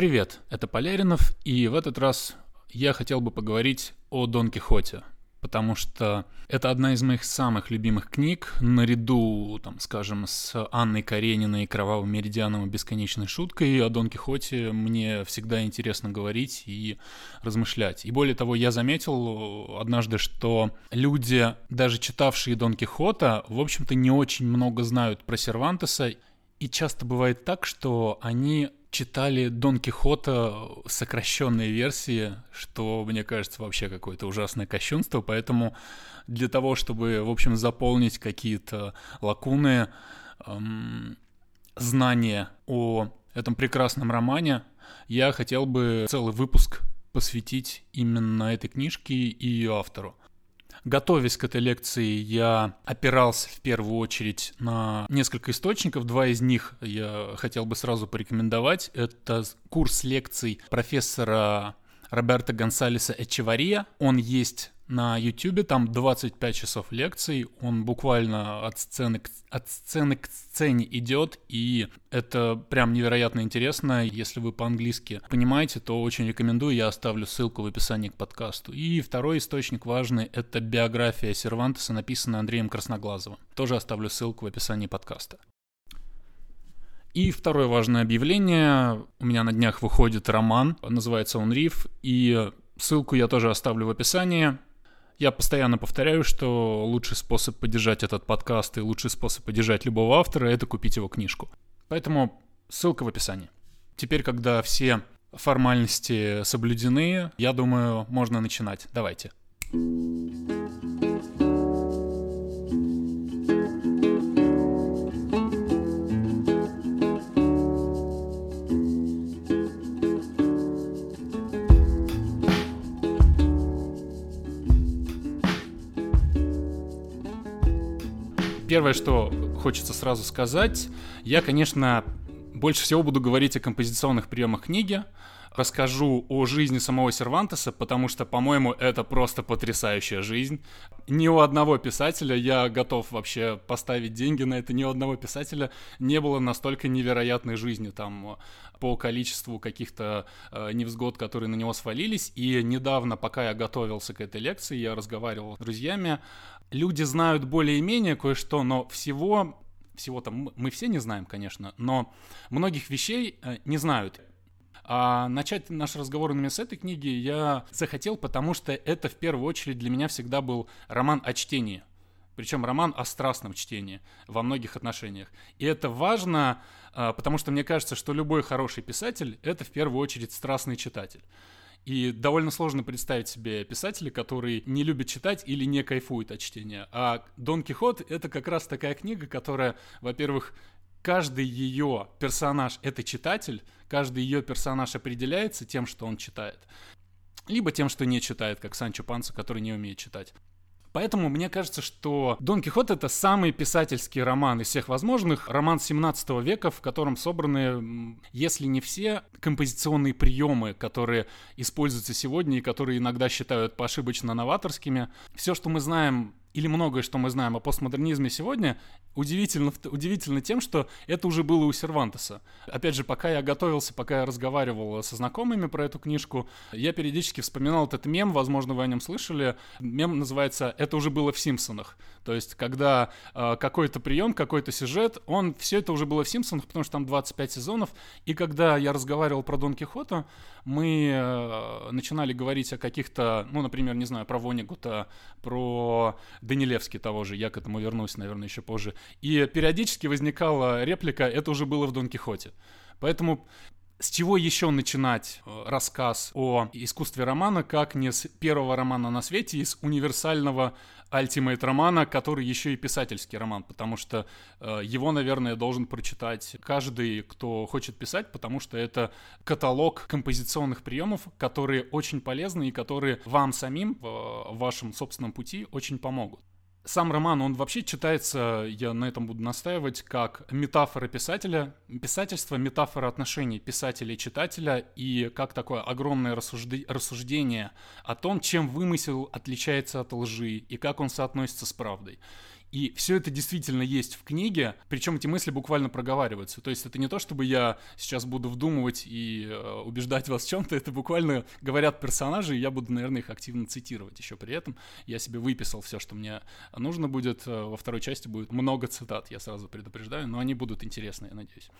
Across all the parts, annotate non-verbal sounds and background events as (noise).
Привет, это Поляринов, и в этот раз я хотел бы поговорить о Дон Кихоте, потому что это одна из моих самых любимых книг, наряду, там, скажем, с Анной Карениной, Кровавым Меридианом и Бесконечной шуткой. О Дон Кихоте мне всегда интересно говорить и размышлять. И более того, я заметил однажды, что люди, даже читавшие Дон Кихота, в общем-то, не очень много знают про Сервантеса, и часто бывает так, что они читали Дон Кихота сокращенные версии, что, мне кажется, вообще какое-то ужасное кощунство, поэтому для того, чтобы, в общем, заполнить какие-то лакуны, эм, знания о этом прекрасном романе, я хотел бы целый выпуск посвятить именно этой книжке и ее автору. Готовясь к этой лекции, я опирался в первую очередь на несколько источников. Два из них я хотел бы сразу порекомендовать. Это курс лекций профессора Роберта Гонсалеса Эчевария. Он есть на YouTube, там 25 часов лекций, он буквально от сцены к, от сцены к сцене идет, и это прям невероятно интересно. Если вы по-английски понимаете, то очень рекомендую, я оставлю ссылку в описании к подкасту. И второй источник важный — это биография Сервантеса, написанная Андреем Красноглазовым. Тоже оставлю ссылку в описании подкаста. И второе важное объявление. У меня на днях выходит роман, называется он «Риф», и ссылку я тоже оставлю в описании. Я постоянно повторяю, что лучший способ поддержать этот подкаст и лучший способ поддержать любого автора — это купить его книжку. Поэтому ссылка в описании. Теперь, когда все формальности соблюдены, я думаю, можно начинать. Давайте. Первое, что хочется сразу сказать, я, конечно, больше всего буду говорить о композиционных приемах книги, расскажу о жизни самого Сервантеса, потому что, по-моему, это просто потрясающая жизнь. Ни у одного писателя, я готов вообще поставить деньги на это, ни у одного писателя не было настолько невероятной жизни там по количеству каких-то э, невзгод, которые на него свалились. И недавно, пока я готовился к этой лекции, я разговаривал с друзьями, люди знают более-менее кое-что, но всего всего там мы все не знаем, конечно, но многих вещей э, не знают. А начать наш разговор именно с этой книги я захотел, потому что это в первую очередь для меня всегда был роман о чтении. Причем роман о страстном чтении во многих отношениях. И это важно, э, потому что мне кажется, что любой хороший писатель — это в первую очередь страстный читатель. И довольно сложно представить себе писателя, который не любит читать или не кайфует от чтения. А Дон Кихот — это как раз такая книга, которая, во-первых, каждый ее персонаж — это читатель, каждый ее персонаж определяется тем, что он читает. Либо тем, что не читает, как Санчо Панса, который не умеет читать. Поэтому мне кажется, что Дон Кихот это самый писательский роман из всех возможных. Роман 17 века, в котором собраны, если не все композиционные приемы, которые используются сегодня и которые иногда считают ошибочно новаторскими. Все, что мы знаем или многое, что мы знаем о постмодернизме сегодня, удивительно, удивительно тем, что это уже было у Сервантеса. Опять же, пока я готовился, пока я разговаривал со знакомыми про эту книжку, я периодически вспоминал этот мем, возможно, вы о нем слышали. Мем называется «Это уже было в Симпсонах». То есть, когда э, какой-то прием, какой-то сюжет, он, все это уже было в Симпсонах, потому что там 25 сезонов, и когда я разговаривал про Дон Кихота, мы э, начинали говорить о каких-то, ну, например, не знаю, про Вонигута, про Данилевский того же, я к этому вернусь, наверное, еще позже. И периодически возникала реплика «это уже было в Дон Кихоте». Поэтому с чего еще начинать э, рассказ о искусстве романа, как не с первого романа на свете, из универсального ультимейт романа, который еще и писательский роман, потому что э, его, наверное, должен прочитать каждый, кто хочет писать, потому что это каталог композиционных приемов, которые очень полезны и которые вам самим в, в вашем собственном пути очень помогут. Сам роман, он вообще читается, я на этом буду настаивать, как метафора писателя, писательство, метафора отношений писателя и читателя, и как такое огромное рассужди- рассуждение о том, чем вымысел отличается от лжи, и как он соотносится с правдой. И все это действительно есть в книге, причем эти мысли буквально проговариваются. То есть это не то, чтобы я сейчас буду вдумывать и э, убеждать вас в чем-то, это буквально говорят персонажи, и я буду, наверное, их активно цитировать еще при этом. Я себе выписал все, что мне нужно будет. Э, во второй части будет много цитат, я сразу предупреждаю, но они будут интересны, я надеюсь.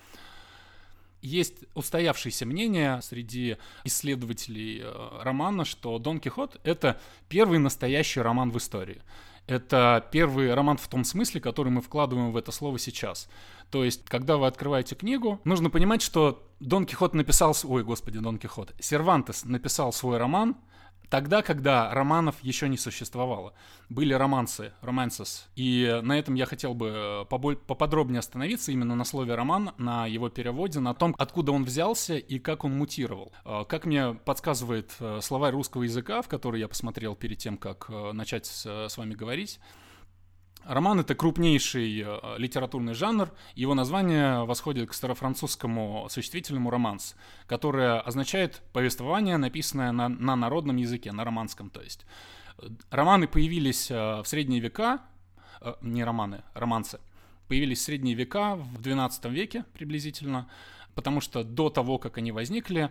Есть устоявшееся мнение среди исследователей э, романа, что Дон Кихот — это первый настоящий роман в истории. Это первый роман в том смысле, который мы вкладываем в это слово сейчас. То есть, когда вы открываете книгу, нужно понимать, что Дон Кихот написал... Ой, господи, Дон Кихот. Сервантес написал свой роман Тогда, когда романов еще не существовало, были романсы, романсес, и на этом я хотел бы э, поболь, поподробнее остановиться именно на слове роман, на его переводе, на том, откуда он взялся и как он мутировал. Э, как мне подсказывает э, словарь русского языка, в который я посмотрел перед тем, как начать с, с вами говорить, Роман — это крупнейший э, литературный жанр. Его название восходит к старофранцузскому существительному «романс», которое означает повествование, написанное на, на народном языке, на романском, то есть. Романы появились э, в средние века, э, не романы, романсы, появились в средние века, в XII веке приблизительно, потому что до того, как они возникли,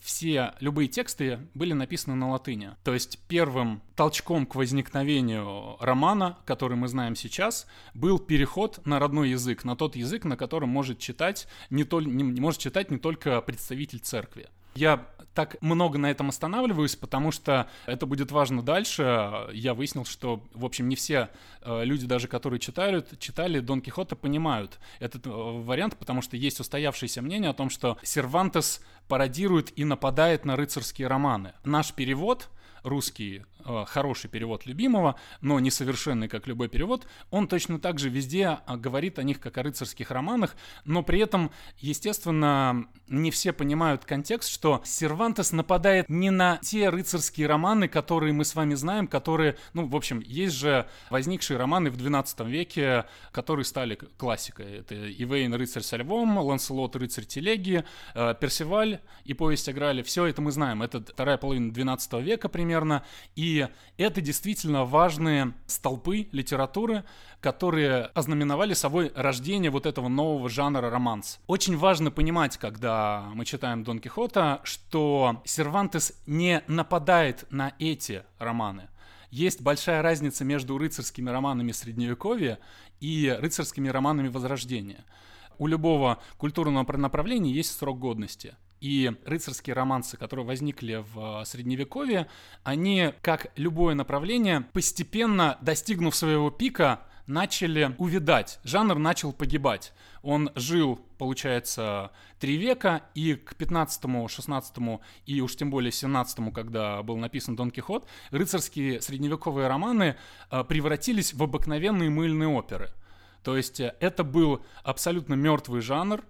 все любые тексты были написаны на латыни. То есть первым толчком к возникновению романа, который мы знаем сейчас, был переход на родной язык, на тот язык, на котором может читать не, тол- не, не может читать не только представитель церкви. Я так много на этом останавливаюсь, потому что это будет важно дальше. Я выяснил, что, в общем, не все э, люди, даже которые читают, читали Дон Кихота, понимают этот э, вариант, потому что есть устоявшееся мнение о том, что Сервантес пародирует и нападает на рыцарские романы. Наш перевод русский хороший перевод любимого, но несовершенный, как любой перевод, он точно так же везде э, говорит о них, как о рыцарских романах, но при этом, естественно, не все понимают контекст, что Сервантес нападает не на те рыцарские романы, которые мы с вами знаем, которые, ну, в общем, есть же возникшие романы в 12 веке, которые стали классикой. Это Ивейн «Рыцарь со львом», Ланселот «Рыцарь телеги», э, Персиваль и «Повесть о Грале». Все это мы знаем. Это вторая половина 12 века примерно. И это действительно важные столпы литературы, которые ознаменовали собой рождение вот этого нового жанра романс. Очень важно понимать, когда мы читаем Дон Кихота, что Сервантес не нападает на эти романы. Есть большая разница между рыцарскими романами Средневековья и рыцарскими романами Возрождения. У любого культурного направления есть срок годности. И рыцарские романсы, которые возникли в э, Средневековье, они, как любое направление, постепенно, достигнув своего пика, начали увядать, жанр начал погибать. Он жил, получается, три века, и к 15-му, 16-му и уж тем более 17-му, когда был написан Дон Кихот, рыцарские средневековые романы э, превратились в обыкновенные мыльные оперы. То есть э, это был абсолютно мертвый жанр,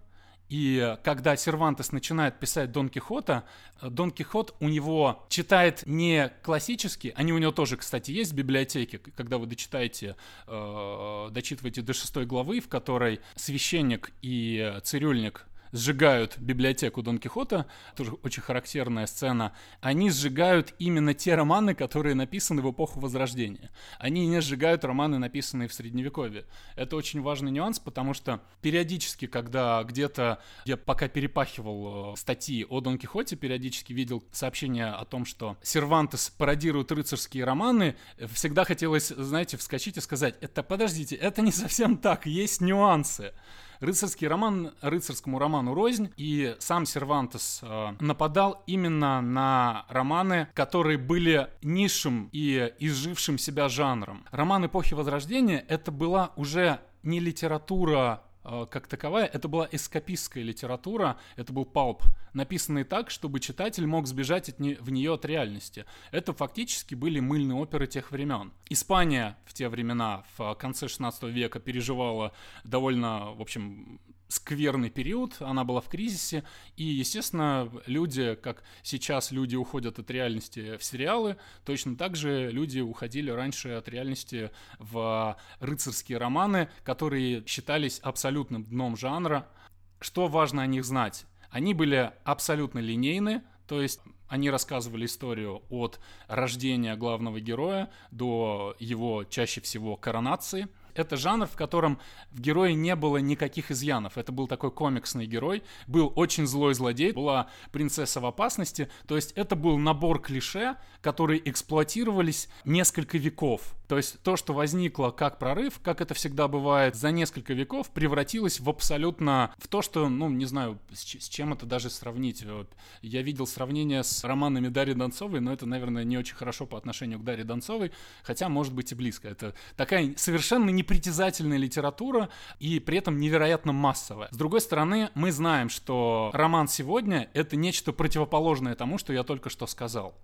и когда Сервантес начинает писать Дон Кихота, э, Дон Кихот у него читает не классически, они у него тоже, кстати, есть в библиотеке, когда вы дочитаете, э, дочитываете до шестой главы, в которой священник и цирюльник сжигают библиотеку Дон Кихота, тоже очень характерная сцена, они сжигают именно те романы, которые написаны в эпоху Возрождения. Они не сжигают романы, написанные в Средневековье. Это очень важный нюанс, потому что периодически, когда где-то я пока перепахивал э, статьи о Дон Кихоте, периодически видел сообщения о том, что Сервантес пародирует рыцарские романы, всегда хотелось, знаете, вскочить и сказать, это подождите, это не совсем так, есть нюансы. Рыцарский роман рыцарскому роману рознь, и сам Сервантес э, нападал именно на романы, которые были низшим и изжившим себя жанром. Роман эпохи Возрождения — это была уже не литература как таковая, это была эскапистская литература, это был палп, написанный так, чтобы читатель мог сбежать от не, в нее от реальности. Это фактически были мыльные оперы тех времен. Испания в те времена, в конце 16 века, переживала довольно, в общем, скверный период, она была в кризисе, и, естественно, люди, как сейчас люди уходят от реальности в сериалы, точно так же люди уходили раньше от реальности в рыцарские романы, которые считались абсолютным дном жанра. Что важно о них знать? Они были абсолютно линейны, то есть они рассказывали историю от рождения главного героя до его чаще всего коронации – Это жанр, в котором в герое не было никаких изъянов. Это был такой комиксный герой, был очень злой злодей, была принцесса в опасности. То есть это был набор клише, которые эксплуатировались несколько веков. То есть то, что возникло как прорыв, как это всегда бывает, за несколько веков превратилось в абсолютно в то, что, ну, не знаю, с, чем это даже сравнить. Я видел сравнение с романами Дарьи Донцовой, но это, наверное, не очень хорошо по отношению к Дарье Донцовой, хотя, может быть, и близко. Это такая совершенно непритязательная литература и при этом невероятно массовая. С другой стороны, мы знаем, что роман сегодня — это нечто противоположное тому, что я только что сказал.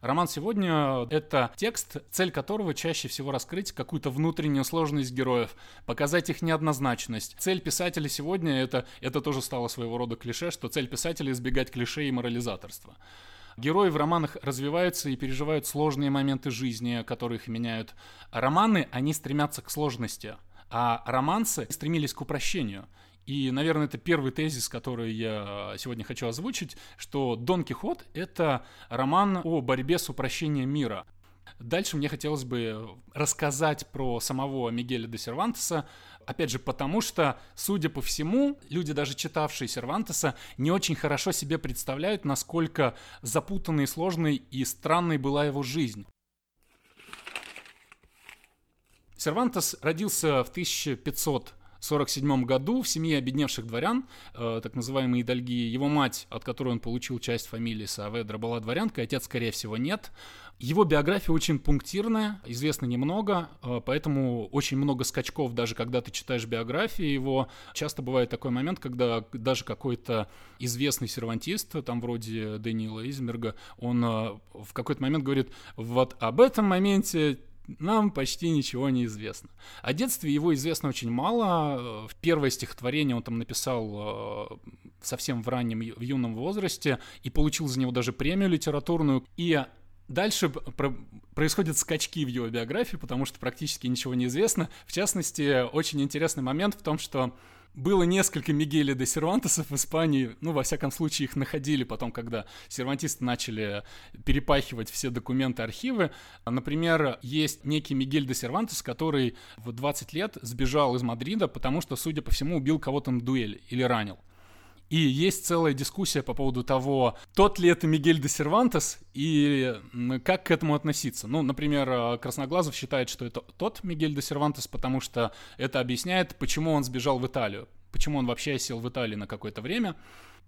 Роман сегодня — это текст, цель которого чаще всего раскрыть какую-то внутреннюю сложность героев, показать их неоднозначность. Цель писателя сегодня — это, это тоже стало своего рода клише, что цель писателя — избегать клише и морализаторства. Герои в романах развиваются и переживают сложные моменты жизни, которые их меняют. романы, они стремятся к сложности, а романсы стремились к упрощению. И, наверное, это первый тезис, который я сегодня хочу озвучить, что Дон Кихот — это роман о борьбе с упрощением мира. Дальше мне хотелось бы рассказать про самого Мигеля де Сервантеса, опять же, потому что, судя по всему, люди, даже читавшие Сервантеса, не очень хорошо себе представляют, насколько запутанной, сложной и странной была его жизнь. Сервантес родился в 1500 1947 году в семье обедневших дворян, э, так называемые идальги, его мать, от которой он получил часть фамилии Сааведра, была дворянкой, отец, скорее всего, нет. Его биография очень пунктирная, известно немного, э, поэтому очень много скачков, даже когда ты читаешь биографии его. Часто бывает такой момент, когда даже какой-то известный сервантист, там вроде Даниила Измерга, он э, в какой-то момент говорит, вот об этом моменте нам почти ничего не известно. О детстве его известно очень мало. В первое стихотворение он там написал э, совсем в раннем, в юном возрасте и получил за него даже премию литературную. И Дальше про- происходят скачки в его биографии, потому что практически ничего не известно. В частности, очень интересный момент в том, что было несколько Мигеля де Сервантесов в Испании, ну, во всяком случае, их находили потом, когда сервантисты начали перепахивать все документы, архивы. Например, есть некий Мигель де Сервантес, который в 20 лет сбежал из Мадрида, потому что, судя по всему, убил кого-то на дуэли или ранил. И есть целая дискуссия по поводу того, тот ли это Мигель де Сервантес и как к этому относиться. Ну, например, э, Красноглазов считает, что это тот Мигель де Сервантес, потому что это объясняет, почему он сбежал в Италию, почему он вообще сел в Италии на какое-то время.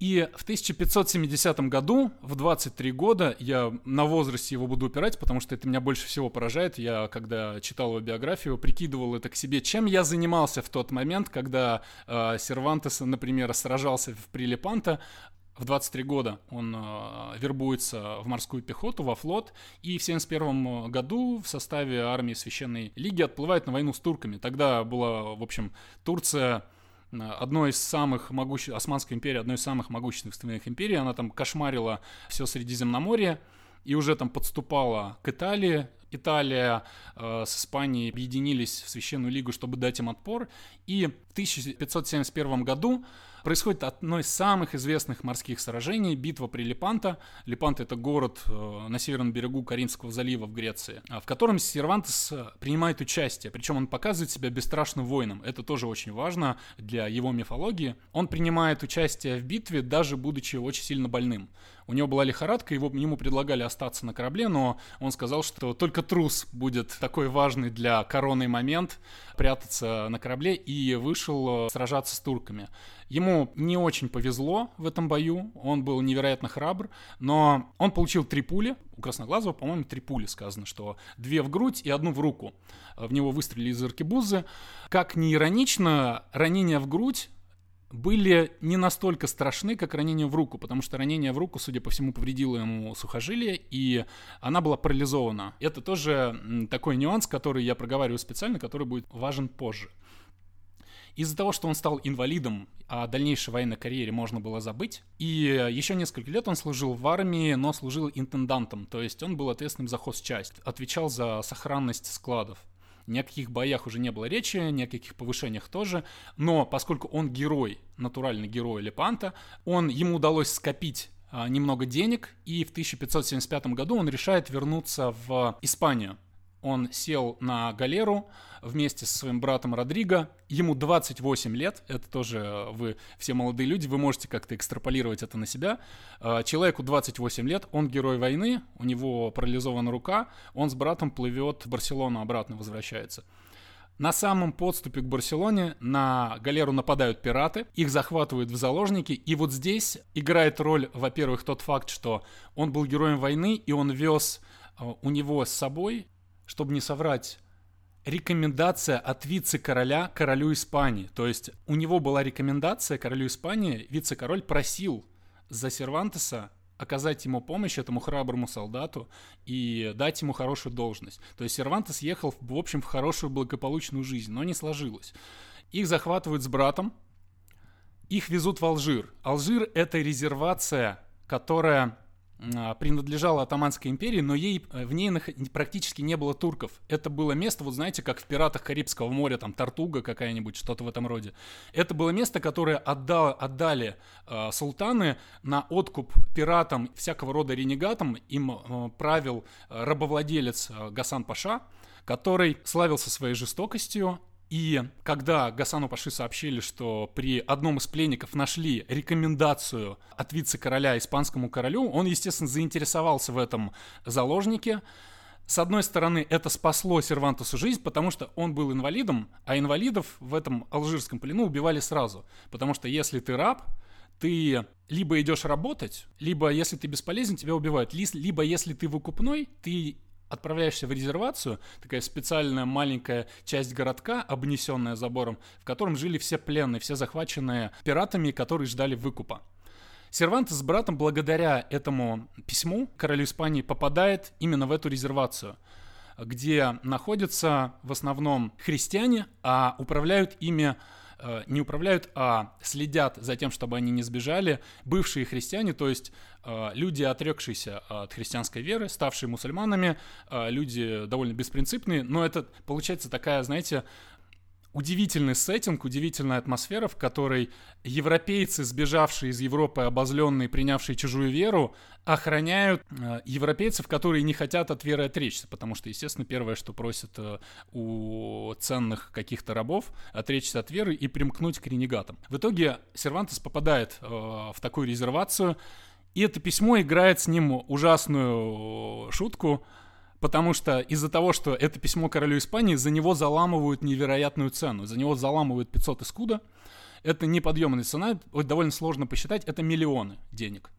И в 1570 году, в 23 года, я на возрасте его буду упирать, потому что это меня больше всего поражает. Я, когда читал его биографию, прикидывал это к себе, чем я занимался в тот момент, когда э, Сервантес, например, сражался в Прилипанто, в 23 года он э, вербуется в морскую пехоту, во флот, и в 71 году в составе армии Священной Лиги отплывает на войну с турками. Тогда была, в общем, Турция одной из самых могущественных, Османская империя, одной из самых могущественных империй, она там кошмарила все Средиземноморье, и уже там подступала к Италии. Италия э, с Испанией объединились в Священную Лигу, чтобы дать им отпор. И в 1571 году происходит одно из самых известных морских сражений, битва при Лепанто. Лепанто — это город э, на северном берегу Каринского залива в Греции, а в котором Сервантес э, принимает участие, причем он показывает себя бесстрашным воином. Это тоже очень важно для его мифологии. Он принимает участие в битве, даже будучи очень сильно больным. У него была лихорадка, его, ему предлагали остаться на корабле, но он сказал, что только трус будет такой важный для короны момент прятаться на корабле и вышел э, сражаться с турками. Ему не очень повезло в этом бою, он был невероятно храбр, но он получил три пули, у Красноглазого, по-моему, три пули сказано, что две в грудь и одну в руку. В него выстрелили из аркебузы. Как ни иронично, ранение в грудь были не настолько страшны, как ранение в руку, потому что ранение в руку, судя по всему, повредило ему сухожилие, и она была парализована. Это тоже такой нюанс, который я проговариваю специально, который будет важен позже. Из-за того, что он стал инвалидом, о дальнейшей военной карьере можно было забыть. И еще несколько лет он служил в армии, но служил интендантом, то есть он был ответственным за хозчасть, отвечал за сохранность складов. Ни о каких боях уже не было речи, ни о каких повышениях тоже. Но поскольку он герой, натуральный герой Лепанта, он, ему удалось скопить немного денег, и в 1575 году он решает вернуться в Испанию. Он сел на галеру вместе со своим братом Родриго. Ему 28 лет, это тоже э, вы все молодые люди, вы можете как-то экстраполировать это на себя. Э, человеку 28 лет, он герой войны, у него парализована рука, он с братом плывет в Барселону, обратно возвращается. На самом подступе к Барселоне на галеру нападают пираты, их захватывают в заложники, и вот здесь играет роль, во-первых, тот факт, что он был героем войны, и он вез э, у него с собой, чтобы не соврать, рекомендация от вице-короля королю Испании. То есть у него была рекомендация королю Испании, вице-король просил за Сервантеса оказать ему помощь, этому храброму солдату, и дать ему хорошую должность. То есть Сервантес ехал, в общем, в хорошую благополучную жизнь, но не сложилось. Их захватывают с братом, их везут в Алжир. Алжир — это резервация, которая принадлежала Атаманской империи, но ей, э, в ней практически не было турков. Это было место, вот знаете, как в «Пиратах Карибского моря», там Тартуга какая-нибудь, что-то в этом роде. Это было место, которое отдал, отдали э, султаны на откуп пиратам, всякого рода ренегатам. Им э, правил э, рабовладелец э, Гасан Паша, который славился своей жестокостью и когда Гасану Паши сообщили, что при одном из пленников нашли рекомендацию от вице-короля испанскому королю, он, естественно, заинтересовался в этом заложнике. С одной стороны, это спасло Сервантусу жизнь, потому что он был инвалидом, а инвалидов в этом алжирском плену убивали сразу. Потому что если ты раб, ты либо идешь работать, либо если ты бесполезен, тебя убивают. Либо если ты выкупной, ты отправляешься в резервацию, такая специальная маленькая часть городка, обнесенная забором, в котором жили все пленные, все захваченные пиратами, которые ждали выкупа. Сервантес с братом благодаря этому письму королю Испании попадает именно в эту резервацию, где находятся в основном христиане, а управляют ими не управляют, а следят за тем, чтобы они не сбежали. Бывшие христиане, то есть э, люди, отрекшиеся от христианской веры, ставшие мусульманами, э, люди довольно беспринципные, но это получается такая, знаете, удивительный сеттинг, удивительная атмосфера, в которой европейцы, сбежавшие из Европы, обозленные, принявшие чужую веру, охраняют э, европейцев, которые не хотят от веры отречься, потому что, естественно, первое, что просят э, у ценных каких-то рабов, отречься от веры и примкнуть к ренегатам. В итоге Сервантес попадает э, в такую резервацию, и это письмо играет с ним ужасную шутку, потому что из-за того, что это письмо королю Испании, за него заламывают невероятную цену, за него заламывают 500 искуда, это неподъемная цена, вот довольно сложно посчитать, это миллионы денег.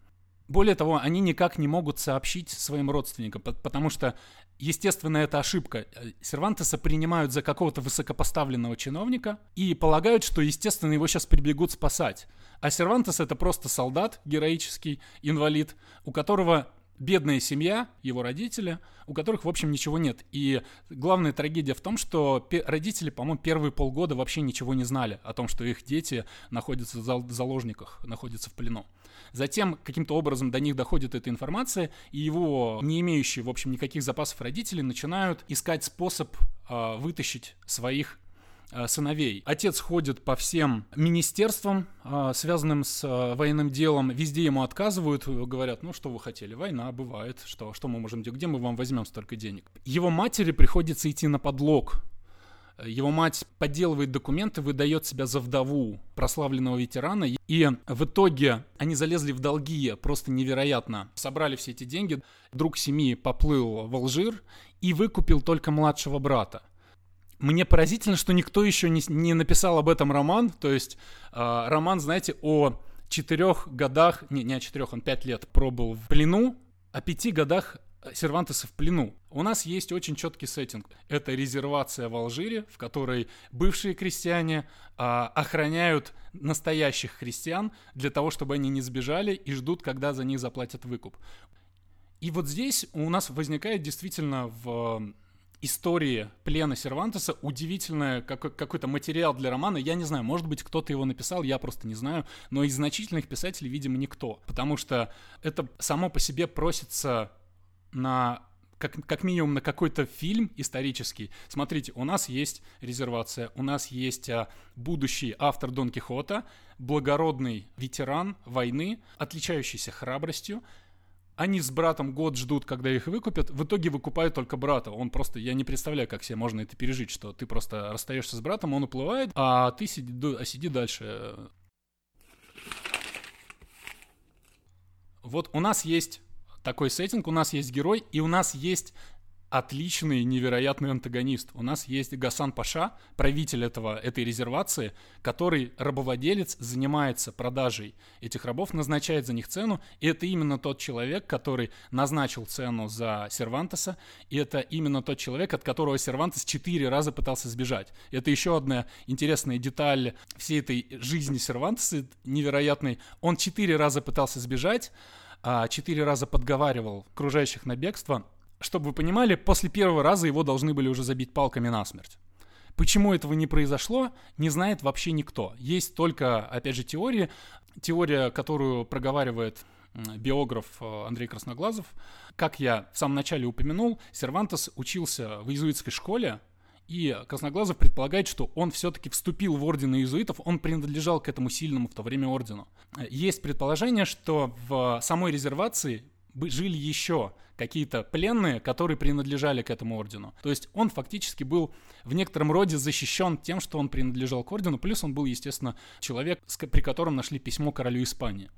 Более того, они никак не могут сообщить своим родственникам, потому что, естественно, это ошибка. Сервантеса принимают за какого-то высокопоставленного чиновника и полагают, что, естественно, его сейчас прибегут спасать. А Сервантес это просто солдат, героический инвалид, у которого бедная семья, его родители, у которых, в общем, ничего нет. И главная трагедия в том, что родители, по-моему, первые полгода вообще ничего не знали о том, что их дети находятся в заложниках, находятся в плену. Затем каким-то образом до них доходит эта информация, и его не имеющие, в общем, никаких запасов родители начинают искать способ э, вытащить своих сыновей. Отец ходит по всем министерствам, э, связанным с э, военным делом, везде ему отказывают, говорят, ну что вы хотели, война бывает, что, что мы можем делать, где мы вам возьмем столько денег. Его матери приходится идти на подлог, его мать подделывает документы, выдает себя за вдову прославленного ветерана, и в итоге они залезли в долги просто невероятно. Собрали все эти деньги, друг семьи поплыл в Алжир и выкупил только младшего брата. Мне поразительно, что никто еще не, не написал об этом роман. То есть э, роман, знаете, о четырех годах, не, не о четырех, он пять лет пробыл в плену, о пяти годах Сервантеса в плену. У нас есть очень четкий сеттинг. Это резервация в Алжире, в которой бывшие крестьяне а, охраняют настоящих христиан для того, чтобы они не сбежали и ждут, когда за них заплатят выкуп. И вот здесь у нас возникает действительно в истории плена Сервантеса удивительный какой- какой-то материал для романа. Я не знаю, может быть, кто-то его написал, я просто не знаю, но из значительных писателей, видимо, никто. Потому что это само по себе просится на как, как минимум на какой-то фильм исторический. Смотрите, у нас есть резервация, у нас есть а, будущий автор Дон Кихота, благородный ветеран войны, отличающийся храбростью, Они с братом год ждут, когда их выкупят. В итоге выкупают только брата. Он просто, я не представляю, как себе можно это пережить, что ты просто расстаешься с братом, он уплывает, а ты сиди, а сиди дальше. Вот у нас есть такой сеттинг, у нас есть герой, и у нас есть отличный, невероятный антагонист. У нас есть Гасан Паша, правитель этого, этой резервации, который рабовладелец, занимается продажей этих рабов, назначает за них цену, и это именно тот человек, который назначил цену за Сервантеса, и это именно тот человек, от которого Сервантес четыре раза пытался сбежать. Это еще одна интересная деталь всей этой жизни Сервантеса, невероятной. Он четыре раза пытался сбежать, а четыре раза подговаривал окружающих на бегство, чтобы вы понимали, после первого раза его должны были уже забить палками насмерть. Почему этого не произошло, не знает вообще никто. Есть только, опять же, теория, теория, которую проговаривает биограф э, Андрей Красноглазов. Как я в самом начале упомянул, Сервантес учился в иезуитской школе, и Красноглазов предполагает, что он все-таки вступил в орден иезуитов, он принадлежал к этому сильному в то время ордену. Есть предположение, что в самой резервации жили еще какие-то пленные, которые принадлежали к этому ордену. То есть он фактически был в некотором роде защищен тем, что он принадлежал к ордену, плюс он был, естественно, человек, при котором нашли письмо королю Испании.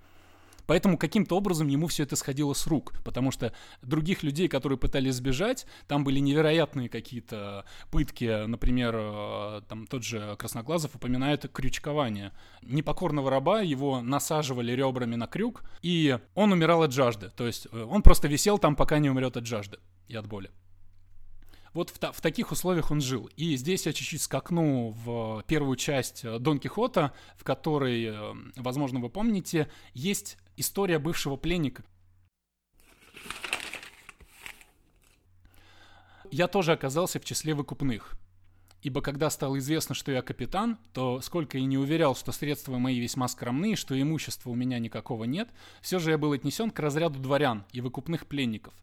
Поэтому каким-то образом ему все это сходило с рук, потому что других людей, которые пытались сбежать, там были невероятные какие-то пытки, например, э, там тот же Красноглазов упоминает крючкование. Непокорного раба его насаживали ребрами на крюк, и он умирал от жажды, то есть э, он просто висел там, пока не умрет от жажды и от боли. Вот в, в таких условиях он жил. И здесь я чуть-чуть скакну в первую часть э, Дон Кихота, в которой, возможно, вы помните, есть История бывшего пленника. Я тоже оказался в числе выкупных. Ибо когда стало известно, что я капитан, то сколько я не уверял, что средства мои весьма скромные, что имущества у меня никакого нет, все же я был отнесен к разряду дворян и выкупных пленников.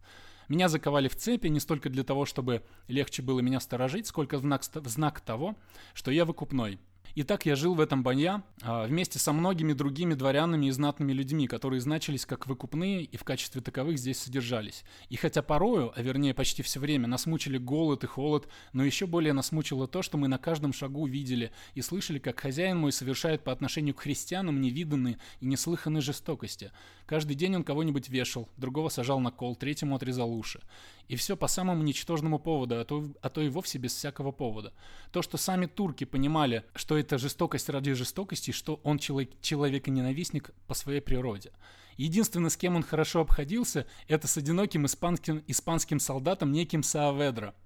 Меня заковали в цепи не столько для того, чтобы легче было меня сторожить, сколько в знак, в знак того, что я выкупной – и так я жил в этом банья а, вместе со многими другими дворянами и знатными людьми, которые значились как выкупные и в качестве таковых здесь содержались. И хотя порою, а вернее почти все время, нас мучили голод и холод, но еще более нас мучило то, что мы на каждом шагу видели и слышали, как хозяин мой совершает по отношению к христианам невиданные и неслыханные жестокости. Каждый день он кого-нибудь вешал, другого сажал на кол, третьему отрезал уши. И все по самому ничтожному поводу, а то, а то и вовсе без всякого повода. То, что сами турки понимали, что это жестокость ради жестокости, что он человек, человек-ненавистник по своей природе. Единственное, с кем он хорошо обходился, это с одиноким испанским, испанским солдатом неким Сааведро –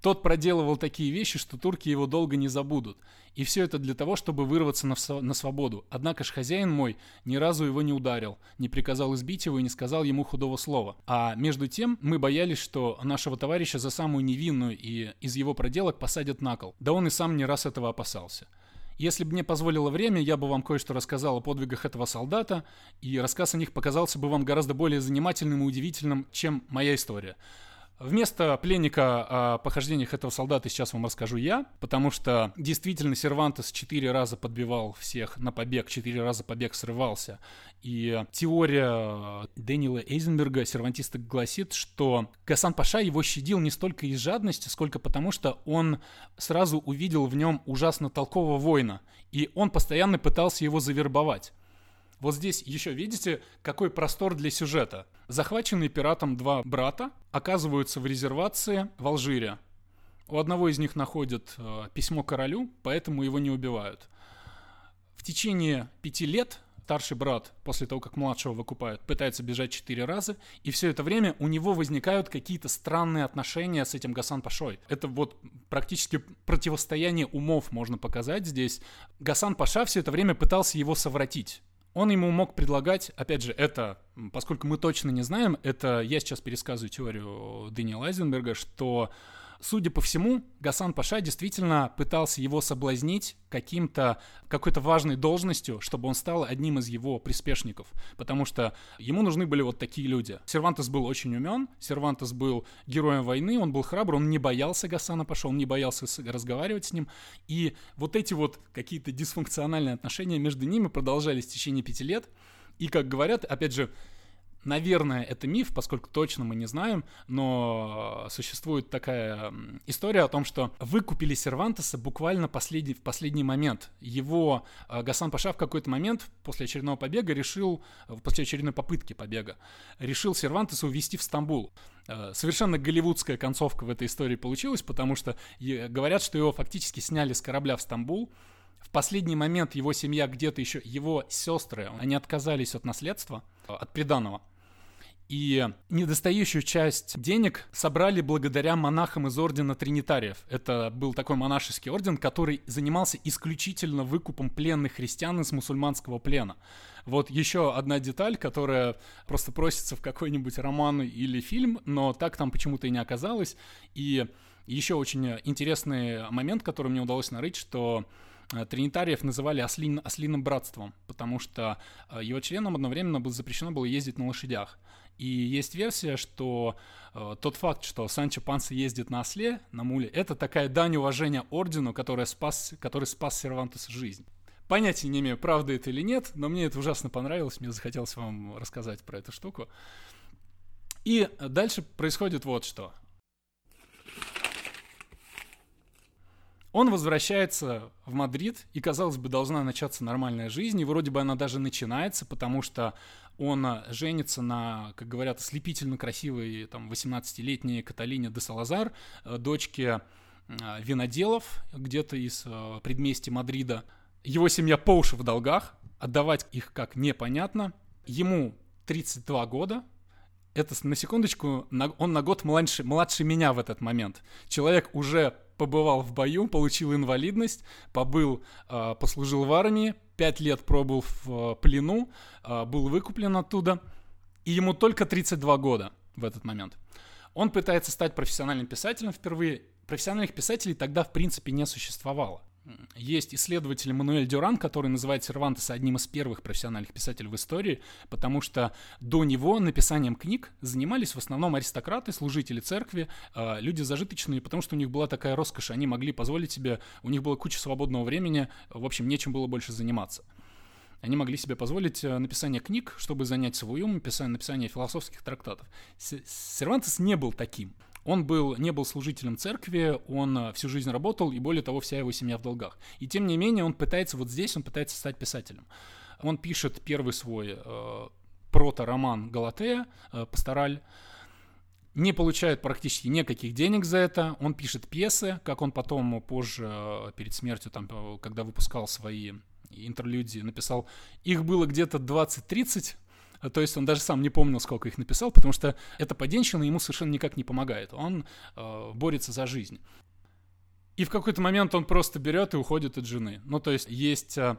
тот проделывал такие вещи, что турки его долго не забудут. И все это для того, чтобы вырваться на, на свободу. Однако ж хозяин мой ни разу его не ударил, не приказал избить его и не сказал ему худого слова. А между тем мы боялись, что нашего товарища за самую невинную и из его проделок посадят на кол. Да он и сам не раз этого опасался. Если бы мне позволило время, я бы вам кое-что рассказал о подвигах этого солдата, и рассказ о них показался бы вам гораздо более занимательным и удивительным, чем моя история. Вместо пленника о похождениях этого солдата сейчас вам расскажу я, потому что действительно Сервантес четыре раза подбивал всех на побег, четыре раза побег срывался. И теория Дэниела Эйзенберга, сервантиста, гласит, что Гасан Паша его щадил не столько из жадности, сколько потому, что он сразу увидел в нем ужасно толкового воина, и он постоянно пытался его завербовать. Вот здесь еще видите, какой простор для сюжета. Захваченные пиратом два брата оказываются в резервации в Алжире. У одного из них находят э, письмо королю, поэтому его не убивают. В течение пяти лет старший брат, после того, как младшего выкупают, пытается бежать четыре раза, и все это время у него возникают какие-то странные отношения с этим Гасан Пашой. Это вот практически противостояние умов можно показать здесь. Гасан Паша все это время пытался его совратить. Он ему мог предлагать, опять же, это, поскольку мы точно не знаем, это я сейчас пересказываю теорию Дэниела Айзенберга, что Судя по всему, Гасан Паша действительно пытался его соблазнить каким-то, какой-то важной должностью, чтобы он стал одним из его приспешников, потому что ему нужны были вот такие люди. Сервантес был очень умен, Сервантес был героем войны, он был храбр, он не боялся Гасана Паша, он не боялся разговаривать с ним, и вот эти вот какие-то дисфункциональные отношения между ними продолжались в течение пяти лет, и, как говорят, опять же, Наверное, это миф, поскольку точно мы не знаем, но существует такая история о том, что выкупили Сервантеса буквально последний, в последний момент. Его э, Гасан Паша в какой-то момент после очередного побега решил, э, после очередной попытки побега, решил Сервантеса увезти в Стамбул. Э, совершенно голливудская концовка в этой истории получилась, потому что говорят, что его фактически сняли с корабля в Стамбул, в последний момент его семья где-то еще, его сестры, они отказались от наследства, от приданого. И недостающую часть денег собрали благодаря монахам из ордена Тринитариев. Это был такой монашеский орден, который занимался исключительно выкупом пленных христиан из мусульманского плена. Вот еще одна деталь, которая просто просится в какой-нибудь роман или фильм, но так там почему-то и не оказалось. И еще очень интересный момент, который мне удалось нарыть, что тринитариев называли ослин, ослиным братством, потому что э, его членам одновременно было запрещено было ездить на лошадях. И есть версия, что э, тот факт, что Санчо Панса ездит на осле, на муле, это такая дань уважения ордену, который спас, который спас Сервантеса жизнь. Понятия не имею, правда это или нет, но мне это ужасно понравилось, мне захотелось вам рассказать про эту штуку. И дальше происходит вот что. Он возвращается в Мадрид, и, казалось бы, должна начаться нормальная жизнь, и вроде бы она даже начинается, потому что он а, женится на, как говорят, ослепительно красивой там, 18-летней Каталине де Салазар, э, дочке а, виноделов где-то из э, предместья Мадрида. Его семья по уши в долгах, отдавать их как непонятно. Ему 32 года, это, на секундочку, он на год младше, младше меня в этот момент. Человек уже побывал в бою, получил инвалидность, побыл, э, послужил в армии, пять лет пробыл в э, плену, э, был выкуплен оттуда, и ему только 32 года в этот момент. Он пытается стать профессиональным писателем впервые. Профессиональных писателей тогда, в принципе, не существовало. Есть исследователь Мануэль Дюран, который называет Сервантеса одним из первых профессиональных писателей в истории, потому что до него написанием книг занимались в основном аристократы, служители церкви, а, люди зажиточные, потому что у них была такая роскошь, они могли позволить себе, у них была куча свободного времени, в общем, нечем было больше заниматься. Они могли себе позволить э, написание книг, чтобы занять свой ум, написание, философских трактатов. Сервантес не был таким. Он был, не был служителем церкви, он э, всю жизнь работал, и более того, вся его семья в долгах. И тем не менее, он пытается, вот здесь он пытается стать писателем. Он пишет первый свой э, прото-роман «Галатея», э, «Пастораль», не получает практически никаких денег за это. Он пишет пьесы, как он потом позже, э, перед смертью, там, э, когда выпускал свои интерлюдии, написал. Их было где-то 20-30, то есть он даже сам не помнил, сколько их написал, потому что эта поденщина ему совершенно никак не помогает. Он э, борется за жизнь. И в какой-то момент он просто берет и уходит от жены. Ну, то есть есть э,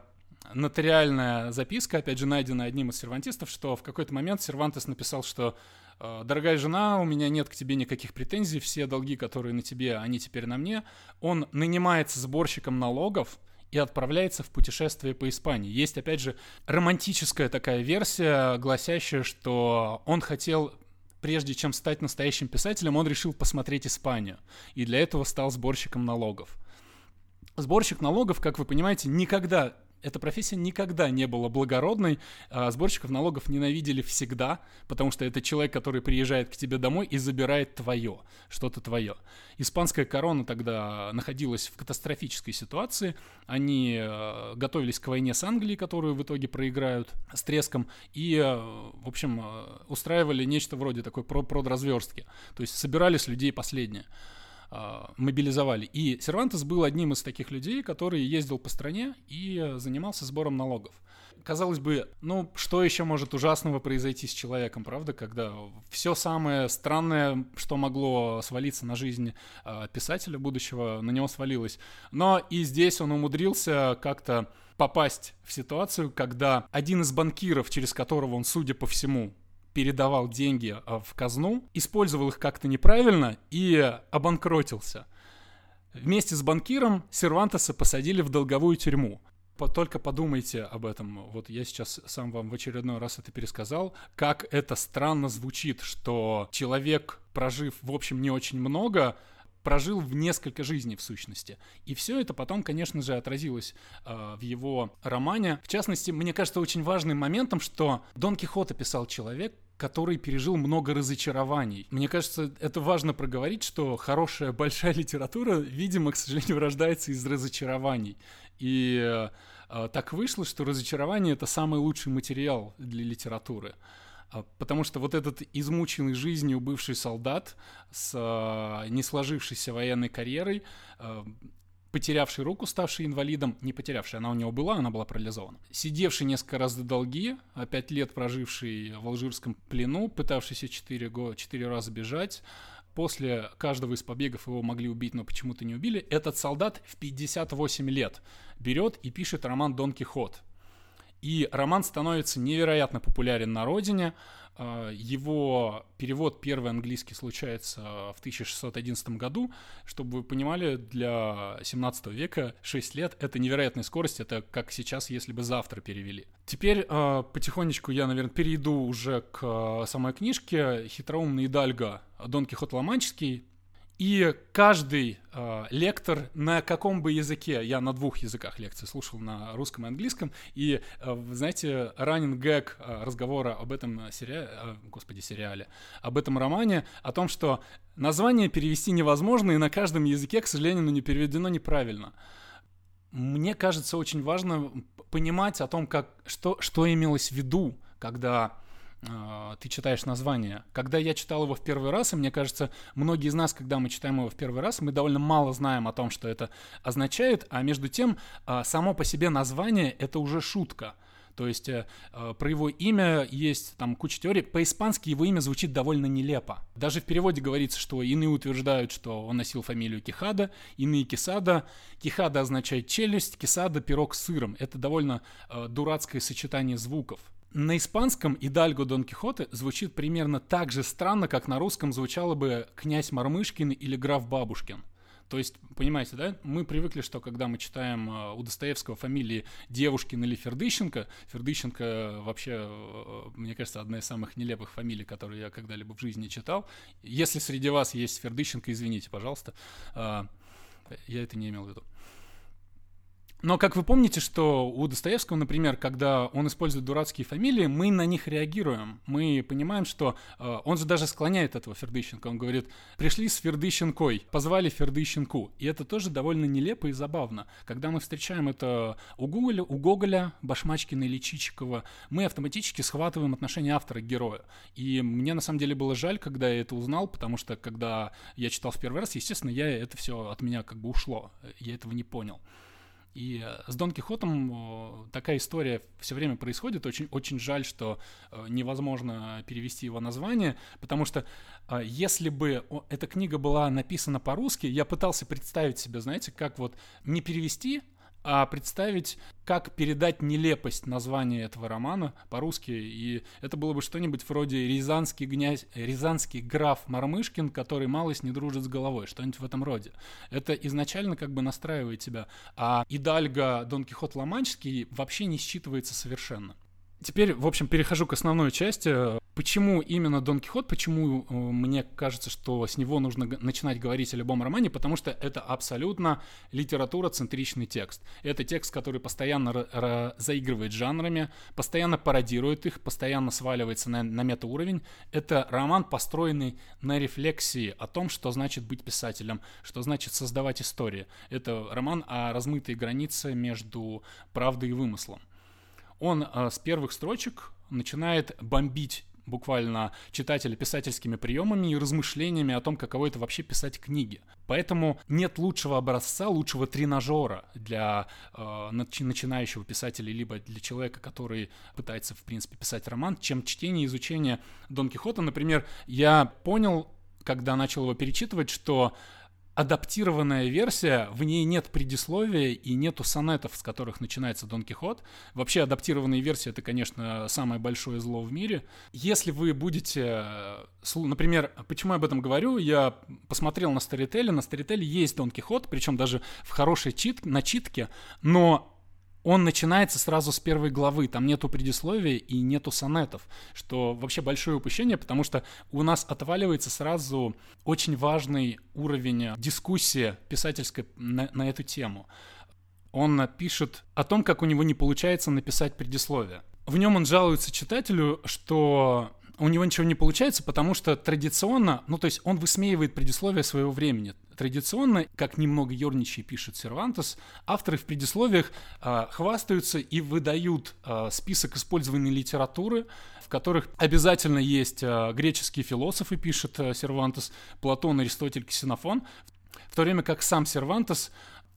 нотариальная записка, опять же, найденная одним из сервантистов, что в какой-то момент Сервантес написал, что «Дорогая жена, у меня нет к тебе никаких претензий, все долги, которые на тебе, они теперь на мне». Он нанимается сборщиком налогов, и отправляется в путешествие по Испании. Есть, опять же, романтическая такая версия, гласящая, что он хотел прежде чем стать настоящим писателем, он решил посмотреть Испанию. И для этого стал сборщиком налогов. Сборщик налогов, как вы понимаете, никогда эта профессия никогда не была благородной. А сборщиков налогов ненавидели всегда, потому что это человек, который приезжает к тебе домой и забирает твое, что-то твое. Испанская корона тогда находилась в катастрофической ситуации. Они э, готовились к войне с Англией, которую в итоге проиграют с треском, и, э, в общем, э, устраивали нечто вроде такой продразверстки. То есть собирали с людей последнее. А, мобилизовали. И Сервантес был одним из таких людей, который ездил по стране и занимался сбором налогов. Казалось бы, ну что еще может ужасного произойти с человеком, правда, когда все самое странное, что могло свалиться на жизнь э, писателя будущего, на него свалилось. Но и здесь он умудрился как-то попасть в ситуацию, когда один из банкиров, через которого он, судя по всему, передавал деньги а, в казну, использовал их как-то неправильно и обанкротился. Вместе с банкиром Сервантеса посадили в долговую тюрьму. Только подумайте об этом. Вот я сейчас сам вам в очередной раз это пересказал. Как это странно звучит, что человек, прожив, в общем, не очень много, прожил в несколько жизней в сущности. И все это потом, конечно же, отразилось э, в его романе. В частности, мне кажется очень важным моментом, что Дон Кихота писал человек, который пережил много разочарований. Мне кажется, это важно проговорить, что хорошая большая литература, видимо, к сожалению, рождается из разочарований. И э, так вышло, что разочарование это самый лучший материал для литературы. А, потому что вот этот измученный жизнью бывший солдат с э, не сложившейся военной карьерой, э, потерявший руку, ставший инвалидом, не потерявший, она у него была, она была парализована, сидевший несколько раз за долги, а пять лет проживший в алжирском плену, пытавшийся четыре, четыре раза бежать, после каждого из побегов его могли убить, но почему-то не убили, этот солдат в 58 лет берет и пишет роман «Дон Кихот», и роман становится невероятно популярен на родине. А, его перевод первый английский случается в 1611 году. Чтобы вы понимали, для 17 века 6 лет — это невероятная скорость, это как сейчас, если бы завтра перевели. Теперь а, потихонечку я, наверное, перейду уже к а, самой книжке «Хитроумный Идальго. Дон Кихот Ломанческий». И каждый э, лектор на каком бы языке, я на двух языках лекции слушал, на русском и английском, и, э, знаете, ранен гэг разговора об этом сериале, э, господи, сериале, об этом романе, о том, что название перевести невозможно, и на каждом языке, к сожалению, не переведено неправильно. Мне кажется, очень важно понимать о том, как, что, что имелось в виду, когда а, ты читаешь название. Когда я читал его в первый раз, и мне кажется, многие из нас, когда мы читаем его в первый раз, мы довольно мало знаем о том, что это означает, а между тем а, само по себе название — это уже шутка. То есть э, э, про его имя есть там куча теорий. По-испански его имя звучит довольно нелепо. Даже в переводе говорится, что иные утверждают, что он носил фамилию Кихада, иные Кисада. Кихада означает челюсть, Кисада — пирог с сыром. Это довольно э, дурацкое сочетание звуков. На испанском «Идальго Дон Кихоте» звучит примерно так же странно, как на русском звучало бы «Князь Мармышкин» или «Граф Бабушкин». То есть, понимаете, да, мы привыкли, что когда мы читаем э, у Достоевского фамилии Девушкин или Фердыщенко, Фердыщенко вообще, э, мне кажется, одна из самых нелепых фамилий, которые я когда-либо в жизни читал. Если среди вас есть Фердыщенко, извините, пожалуйста, э, я это не имел в виду. Но как вы помните, что у Достоевского, например, когда он использует дурацкие фамилии, мы на них реагируем. Мы понимаем, что э, он же даже склоняет этого Фердыщенко. Он говорит, пришли с Фердыщенкой, позвали Фердыщенку. И это тоже довольно нелепо и забавно. Когда мы встречаем это у Гоголя, у Гоголя Башмачкина или Чичикова, мы автоматически схватываем отношение автора к герою. И мне на самом деле было жаль, когда я это узнал, потому что когда я читал в первый раз, естественно, я это все от меня как бы ушло. Я этого не понял. И э, с Дон Кихотом такая история все время происходит. Очень, очень жаль, что э, невозможно перевести его название, потому что э, если бы эта книга была написана по-русски, я пытался представить себе, знаете, как вот не перевести, а представить, как передать нелепость названия этого романа по-русски. И это было бы что-нибудь вроде «Рязанский, князь, «Рязанский граф Мармышкин, который малость не дружит с головой», что-нибудь в этом роде. Это изначально как бы настраивает тебя. А Идальго Дон Кихот Ломанческий вообще не считывается совершенно. Теперь, в общем, перехожу к основной части. Почему именно Дон Кихот? Почему э, мне кажется, что с него нужно начинать говорить о любом романе? Потому что это абсолютно литература-центричный текст. Это текст, который постоянно заигрывает жанрами, постоянно пародирует их, постоянно сваливается на, на метауровень. Это роман, построенный на рефлексии о том, что значит быть писателем, что значит создавать истории. Это роман о размытой границе между правдой и вымыслом он э, с первых строчек начинает бомбить буквально читателя писательскими приемами и размышлениями о том, каково это вообще писать книги. Поэтому нет лучшего образца, лучшего тренажера для э, начинающего писателя, либо для человека, который пытается, в принципе, писать роман, чем чтение и изучение Дон Кихота. Например, я понял, когда начал его перечитывать, что адаптированная версия, в ней нет предисловия и нету сонетов, с которых начинается Дон Кихот. Вообще адаптированная версия это, конечно, самое большое зло в мире. Если вы будете, например, почему я об этом говорю, я посмотрел на Старителе, на Старителе есть Дон Кихот, причем даже в хорошей чит, начитке, но он начинается сразу с первой главы, там нету предисловия и нету сонетов, что вообще большое упущение, потому что у нас отваливается сразу очень важный уровень дискуссии писательской на, на эту тему. Он пишет о том, как у него не получается написать предисловие. В нем он жалуется читателю, что у него ничего не получается, потому что традиционно, ну то есть он высмеивает предисловие своего времени. Традиционно, как немного ерничай пишет Сервантес, авторы в предисловиях э, хвастаются и выдают э, список использованной литературы, в которых обязательно есть э, греческие философы, пишет э, Сервантес, Платон, Аристотель, Ксенофон, в то время как сам Сервантес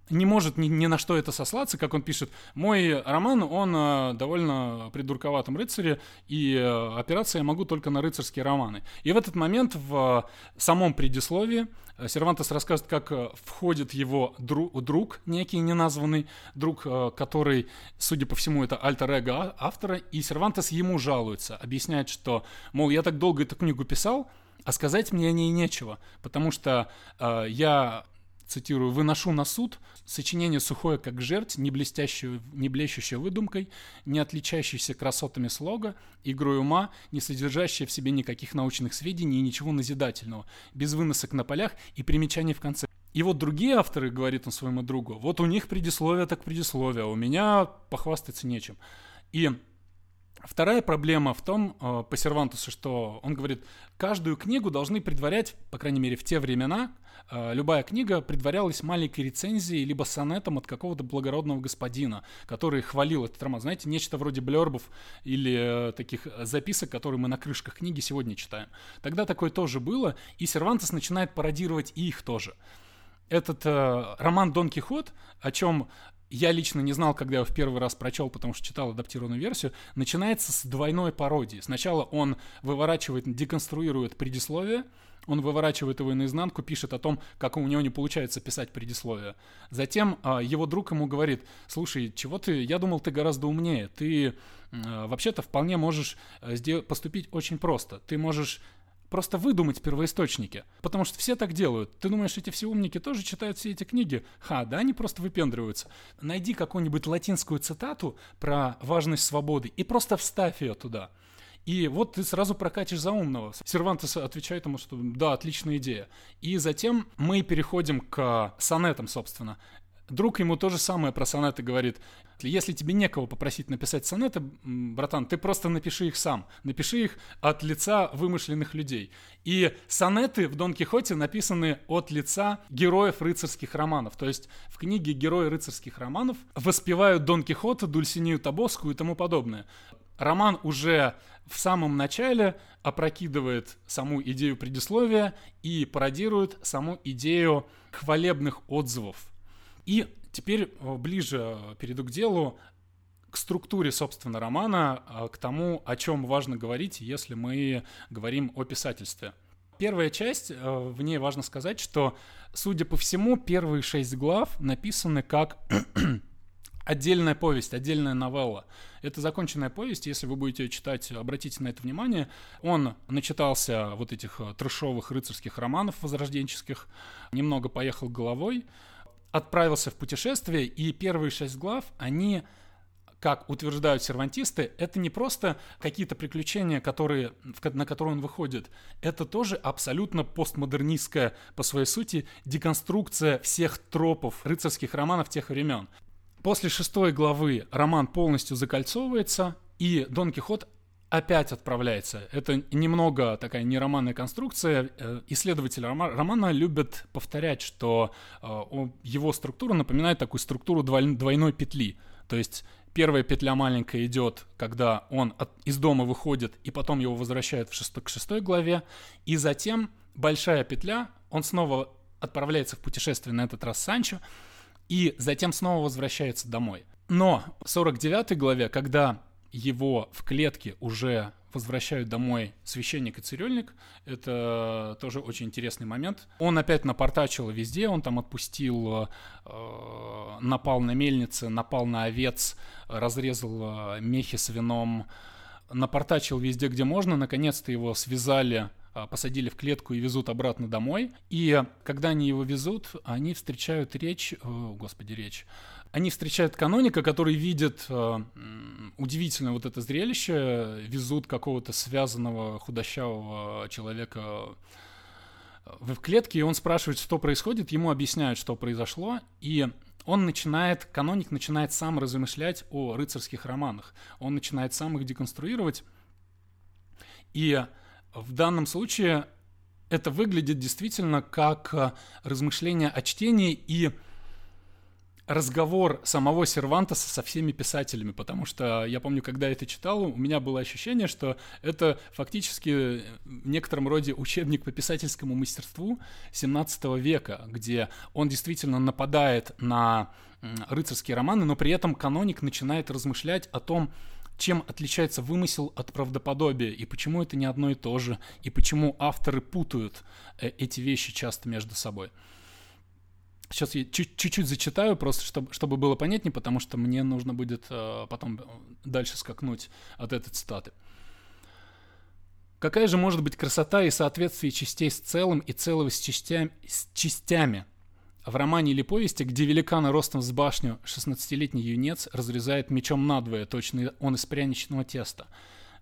не может ни, ни на что это сослаться, как он пишет. Мой роман, он э, довольно придурковатом рыцаре, и э, опираться я могу только на рыцарские романы. И в этот момент в э, самом предисловии э, Сервантес рассказывает, как э, входит его друг, друг, некий неназванный друг, э, который, судя по всему, это альтер-эго автора, и Сервантес ему жалуется, объясняет, что, мол, я так долго эту книгу писал, а сказать мне о ней нечего, потому что э, я цитирую, «выношу на суд сочинение сухое, как жерть, не, блестящую, не блещущее выдумкой, не отличающееся красотами слога, игрой ума, не содержащее в себе никаких научных сведений и ничего назидательного, без выносок на полях и примечаний в конце». И вот другие авторы, говорит он своему другу, вот у них предисловие так предисловие, а у меня похвастаться нечем. И Вторая проблема в том, э, по Сервантусу, что он говорит, каждую книгу должны предварять, по крайней мере, в те времена, э, любая книга предварялась маленькой рецензией либо сонетом от какого-то благородного господина, который хвалил этот роман. Знаете, нечто вроде блербов или э, таких записок, которые мы на крышках книги сегодня читаем. Тогда такое тоже было, и Сервантес начинает пародировать и их тоже этот э, роман Дон Кихот, о чем я лично не знал, когда я в первый раз прочел, потому что читал адаптированную версию, начинается с двойной пародии. Сначала он выворачивает, деконструирует предисловие, он выворачивает его наизнанку, пишет о том, как у него не получается писать предисловие. Затем э, его друг ему говорит, слушай, чего ты, я думал, ты гораздо умнее, ты э, вообще-то вполне можешь э, поступить очень просто. Ты можешь просто выдумать первоисточники. Потому что все так делают. Ты думаешь, эти все умники тоже читают все эти книги? Ха, да, они просто выпендриваются. Найди какую-нибудь латинскую цитату про важность свободы и просто вставь ее туда. И вот ты сразу прокатишь за умного. Сервантес отвечает ему, что да, отличная идея. И затем мы переходим к сонетам, собственно. Друг ему то же самое про сонеты говорит. Если тебе некого попросить написать сонеты, братан, ты просто напиши их сам. Напиши их от лица вымышленных людей. И сонеты в Дон Кихоте написаны от лица героев рыцарских романов. То есть в книге «Герои рыцарских романов» воспевают Дон Кихота, Дульсинию Табоску и тому подобное. Роман уже в самом начале опрокидывает саму идею предисловия и пародирует саму идею хвалебных отзывов и теперь э, ближе э, перейду к делу, к структуре, собственно, романа, э, к тому, о чем важно говорить, если мы говорим о писательстве. Первая часть, в ней важно сказать, что, судя по всему, первые шесть глав написаны как (clears throat) отдельная повесть, отдельная новелла. Это законченная повесть, если вы будете читать, обратите на это внимание. Он начитался вот этих трешовых рыцарских романов возрожденческих, немного поехал головой, отправился в путешествие, и первые шесть глав, они как утверждают сервантисты, это не просто какие-то приключения, которые, на которые он выходит. Это тоже абсолютно постмодернистская по своей сути деконструкция всех тропов рыцарских романов тех времен. После шестой главы роман полностью закольцовывается, и Дон Кихот опять отправляется. Это немного такая нероманная конструкция. Э, исследователи романа любят повторять, что э, его структура напоминает такую структуру двойной петли. То есть первая петля маленькая идет, когда он от, из дома выходит, и потом его возвращают в шестой, к шестой главе. И затем большая петля, он снова отправляется в путешествие, на этот раз Санчо, и затем снова возвращается домой. Но в 49 главе, когда его в клетке уже возвращают домой священник и цирюльник. Это тоже очень интересный момент. Он опять напортачил везде, он там отпустил, э, напал на мельницы, напал на овец, разрезал э, мехи с вином, напортачил везде, где можно. Наконец-то его связали э, посадили в клетку и везут обратно домой. И когда они его везут, они встречают речь, о, господи, речь, они встречают каноника, который видит э, удивительное вот это зрелище, везут какого-то связанного худощавого человека в клетке, и он спрашивает, что происходит, ему объясняют, что произошло, и он начинает, каноник начинает сам размышлять о рыцарских романах. Он начинает сам их деконструировать. И в данном случае это выглядит действительно как э, размышление о чтении и разговор самого Сервантеса со всеми писателями, потому что я помню, когда я это читал, у меня было ощущение, что это фактически в некотором роде учебник по писательскому мастерству 17 века, где он действительно нападает на рыцарские романы, но при этом каноник начинает размышлять о том, чем отличается вымысел от правдоподобия, и почему это не одно и то же, и почему авторы путают э, эти вещи часто между собой. Сейчас я чуть-чуть зачитаю, просто чтобы, чтобы было понятнее, потому что мне нужно будет э, потом дальше скакнуть от этой цитаты. Какая же может быть красота и соответствие частей с целым и целого с частями, с частями? В романе или повести, где великана ростом с башню 16-летний юнец разрезает мечом надвое, точно он из пряничного теста,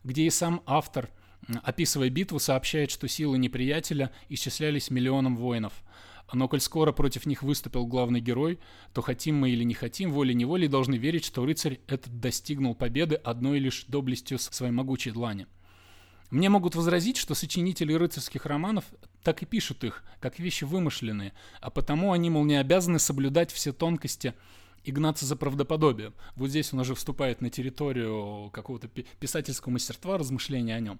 где и сам автор, описывая битву, сообщает, что силы неприятеля исчислялись миллионом воинов – но коль скоро против них выступил главный герой, то хотим мы или не хотим, волей-неволей должны верить, что рыцарь этот достигнул победы одной лишь доблестью своей могучей длани. Мне могут возразить, что сочинители рыцарских романов так и пишут их, как вещи вымышленные, а потому они, мол, не обязаны соблюдать все тонкости и гнаться за правдоподобие. Вот здесь он уже вступает на территорию какого-то писательского мастерства, размышления о нем.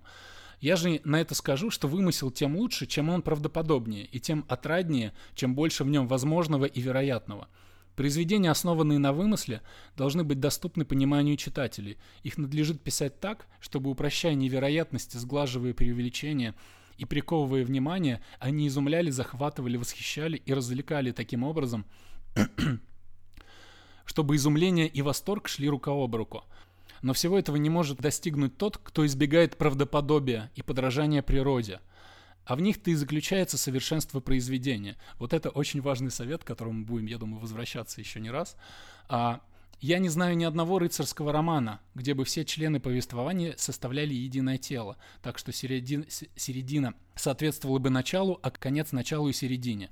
Я же на это скажу, что вымысел тем лучше, чем он правдоподобнее, и тем отраднее, чем больше в нем возможного и вероятного. Произведения, основанные на вымысле, должны быть доступны пониманию читателей. Их надлежит писать так, чтобы, упрощая невероятности, сглаживая преувеличения и приковывая внимание, они изумляли, захватывали, восхищали и развлекали таким образом, (clears throat) чтобы изумление и восторг шли рука об руку. Но всего этого не может достигнуть тот, кто избегает правдоподобия и подражания природе. А в них-то и заключается совершенство произведения. Вот это очень важный совет, к которому будем, я думаю, возвращаться еще не раз. А, я не знаю ни одного рыцарского романа, где бы все члены повествования составляли единое тело, так что середина, середина соответствовала бы началу, а конец началу и середине.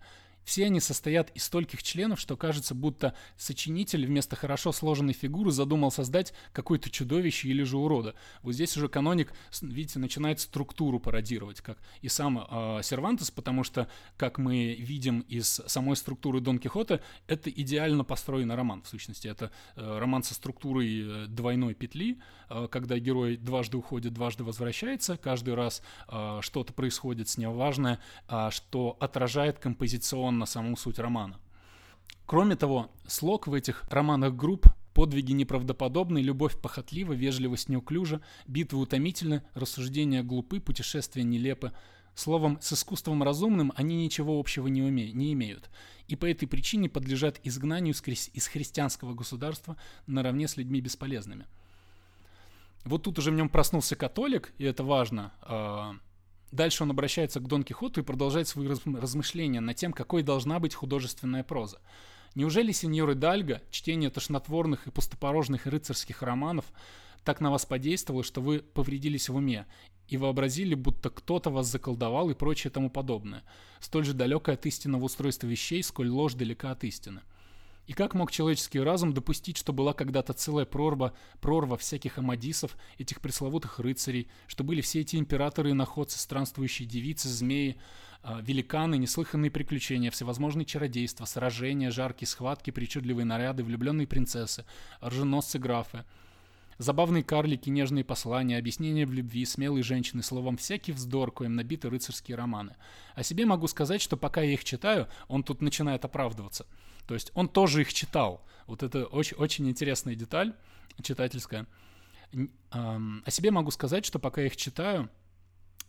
Все они состоят из стольких членов, что кажется, будто сочинитель вместо хорошо сложенной фигуры задумал создать какое-то чудовище или же урода. Вот здесь уже каноник, видите, начинает структуру пародировать, как и сам э, Сервантес, потому что, как мы видим из самой структуры Дон Кихота, это идеально построенный роман, в сущности. Это э, роман со структурой э, двойной петли, э, когда герой дважды уходит, дважды возвращается, каждый раз э, что-то происходит с ним важное, э, что отражает композиционно на саму суть романа. Кроме того, слог в этих романах групп Подвиги неправдоподобны, любовь похотлива, вежливость неуклюжа, битвы утомительны, рассуждения глупы, путешествия нелепы. Словом, с искусством разумным они ничего общего не, уме, не имеют, и по этой причине подлежат изгнанию из христианского государства наравне с людьми бесполезными. Вот тут уже в нем проснулся католик, и это важно, а, Дальше он обращается к Дон Кихоту и продолжает свои размышления над тем, какой должна быть художественная проза. Неужели сеньоры Дальго, чтение тошнотворных и пустопорожных рыцарских романов, так на вас подействовало, что вы повредились в уме и вообразили, будто кто-то вас заколдовал и прочее тому подобное, столь же далекое от истинного устройства вещей, сколь ложь далека от истины. И как мог человеческий разум допустить, что была когда-то целая прорва, прорва всяких амадисов, этих пресловутых рыцарей, что были все эти императоры и находцы, странствующие девицы, змеи, э, великаны, неслыханные приключения, всевозможные чародейства, сражения, жаркие схватки, причудливые наряды, влюбленные принцессы, оруженосцы-графы, Забавные карлики, нежные послания, объяснения в любви, смелые женщины, словом, всякий вздор, коим набиты рыцарские романы. О себе могу сказать, что пока я их читаю, он тут начинает оправдываться. То есть он тоже их читал. Вот это очень, очень интересная деталь читательская. О себе могу сказать, что пока я их читаю,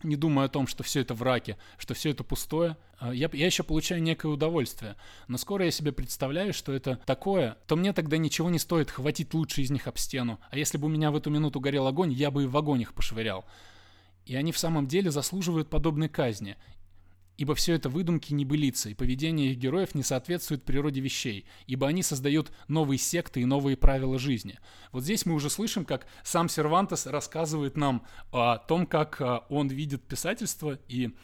не думаю о том, что все это враки, что все это пустое. А, я, я еще получаю некое удовольствие. Но скоро я себе представляю, что это такое, то мне тогда ничего не стоит хватить лучше из них об стену. А если бы у меня в эту минуту горел огонь, я бы и в огонь их пошвырял. И они в самом деле заслуживают подобной казни. Ибо все это выдумки небылицы, и поведение их героев не соответствует природе вещей, ибо они создают новые секты и новые правила жизни. Вот здесь мы уже слышим, как сам Сервантес рассказывает нам о том, как а, он видит писательство и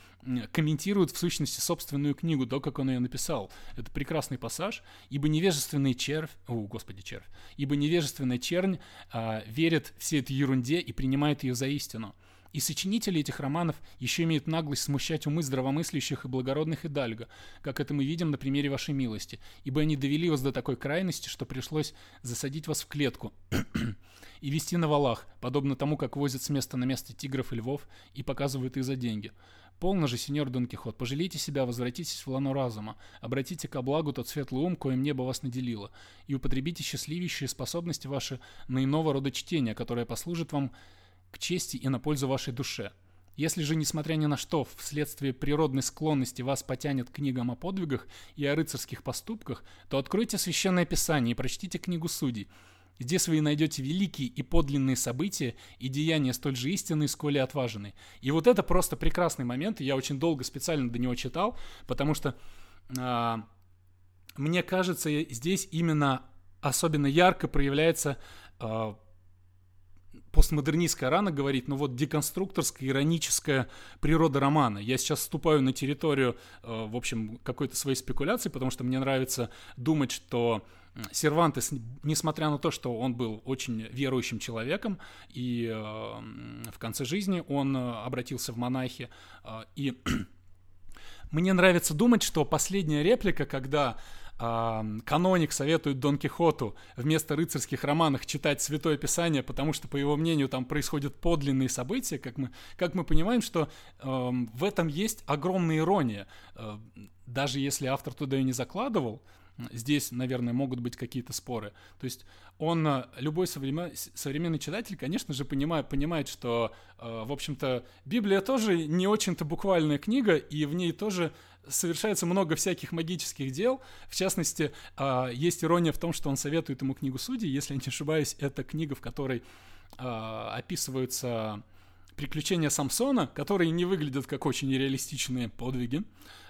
комментирует в сущности собственную книгу, то, как он ее написал. Это прекрасный пассаж. «Ибо невежественный червь...» О, господи, червь. «Ибо невежественная чернь а, верит всей этой ерунде и принимает ее за истину». И сочинители этих романов еще имеют наглость смущать умы здравомыслящих и благородных Идальго, как это мы видим на примере вашей милости, ибо они довели вас до такой крайности, что пришлось засадить вас в клетку (clears throat) и вести на валах, подобно тому, как возят с места на место тигров и львов и показывают их за деньги. Полно же, сеньор Дон Кихот, пожалейте себя, возвратитесь в лано разума, обратите ко благу тот светлый ум, коим небо вас наделило, и употребите счастливейшие способности ваши на иного рода чтения, которое послужит вам к чести и на пользу вашей душе. Если же, несмотря ни на что, вследствие природной склонности вас потянет книгам о подвигах и о рыцарских поступках, то откройте Священное Писание и прочтите книгу Судей. Здесь вы найдете великие и подлинные события и деяния столь же истинные, сколь и отваженные. И вот это просто прекрасный момент, я очень долго специально до него читал, потому что э, мне кажется, здесь именно особенно ярко проявляется э, постмодернистская рана говорит, ну вот деконструкторская, ироническая природа романа. Я сейчас вступаю на территорию, э, в общем, какой-то своей спекуляции, потому что мне нравится думать, что Сервантес, несмотря на то, что он был очень верующим человеком, и э, в конце жизни он э, обратился в монахи, и (clears throat) мне нравится думать, что последняя реплика, когда каноник советует Дон Кихоту вместо рыцарских романов читать Святое Писание, потому что, по его мнению, там происходят подлинные события, как мы, как мы понимаем, что э, в этом есть огромная ирония. Э, даже если автор туда и не закладывал, Здесь, наверное, могут быть какие-то споры. То есть он, э, любой современный читатель, конечно же, понимает, понимает что, э, в общем-то, Библия тоже не очень-то буквальная книга, и в ней тоже совершается много всяких магических дел. В частности, э, есть ирония в том, что он советует ему книгу Судей. Если я не ошибаюсь, это книга, в которой описываются приключения Самсона, которые не выглядят как очень реалистичные подвиги,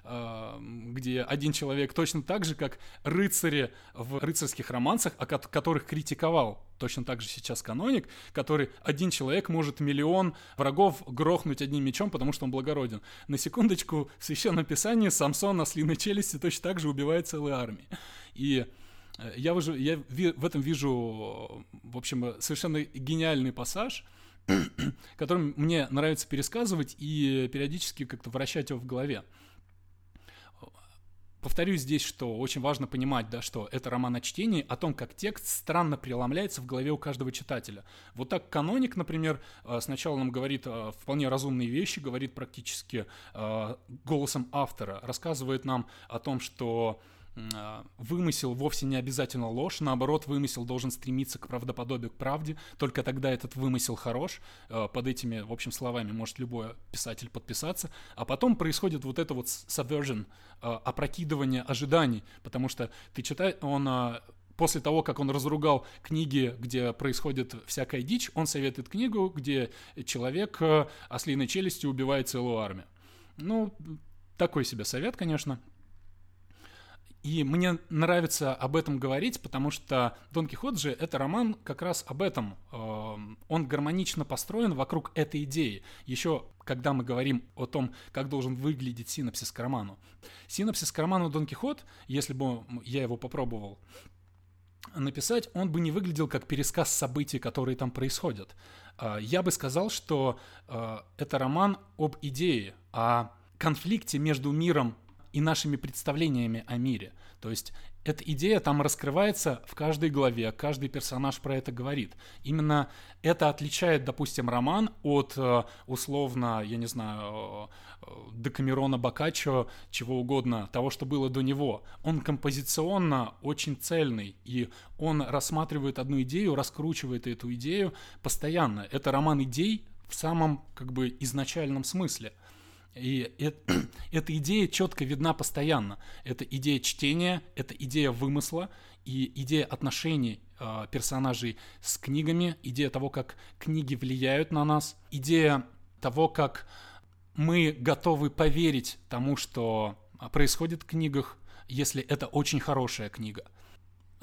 а, где один человек точно так же, как рыцари в рыцарских романсах, о которых критиковал точно так же сейчас каноник, который один человек может миллион врагов грохнуть одним мечом, потому что он благороден. На секундочку, в Священном Писании Самсон на слиной челюсти точно так же убивает целые армии. И э, я, вижу, я в этом вижу, в общем, совершенно гениальный пассаж – (clears throat) которым мне нравится пересказывать и периодически как-то вращать его в голове. Повторюсь здесь, что очень важно понимать, да, что это роман о чтении, о том, как текст странно преломляется в голове у каждого читателя. Вот так каноник, например, э, сначала нам говорит э, вполне разумные вещи, говорит практически э, голосом автора, рассказывает нам о том, что вымысел вовсе не обязательно ложь, наоборот, вымысел должен стремиться к правдоподобию, к правде, только тогда этот вымысел хорош, а, под этими, в общем, словами может любой писатель подписаться, а потом происходит вот это вот subversion, а, опрокидывание ожиданий, потому что ты читаешь, он после того, как он разругал книги, где происходит всякая дичь, он советует книгу, где человек ослиной челюстью убивает целую армию. Ну, такой себе совет, конечно. И мне нравится об этом говорить, потому что Дон Кихот же это роман как раз об этом. Эм, он гармонично построен вокруг этой идеи. Еще когда мы говорим о том, как должен выглядеть синапсис к роману. Синапсис к роману Дон Кихот, если бы я его попробовал написать, он бы не выглядел как пересказ событий, которые там происходят. Э, я бы сказал, что э, это роман об идее, о конфликте между миром и нашими представлениями о мире. То есть эта идея там раскрывается в каждой главе, каждый персонаж про это говорит. Именно это отличает, допустим, роман от э, условно, я не знаю, э, Декамерона Бокаччо, чего угодно, того, что было до него. Он композиционно очень цельный, и он рассматривает одну идею, раскручивает эту идею постоянно. Это роман идей в самом как бы изначальном смысле – и (clears throat) эта идея четко видна постоянно. Это идея чтения, это идея вымысла и идея отношений э, персонажей с книгами, идея того, как книги влияют на нас, идея того, как мы готовы поверить тому, что происходит в книгах, если это очень хорошая книга.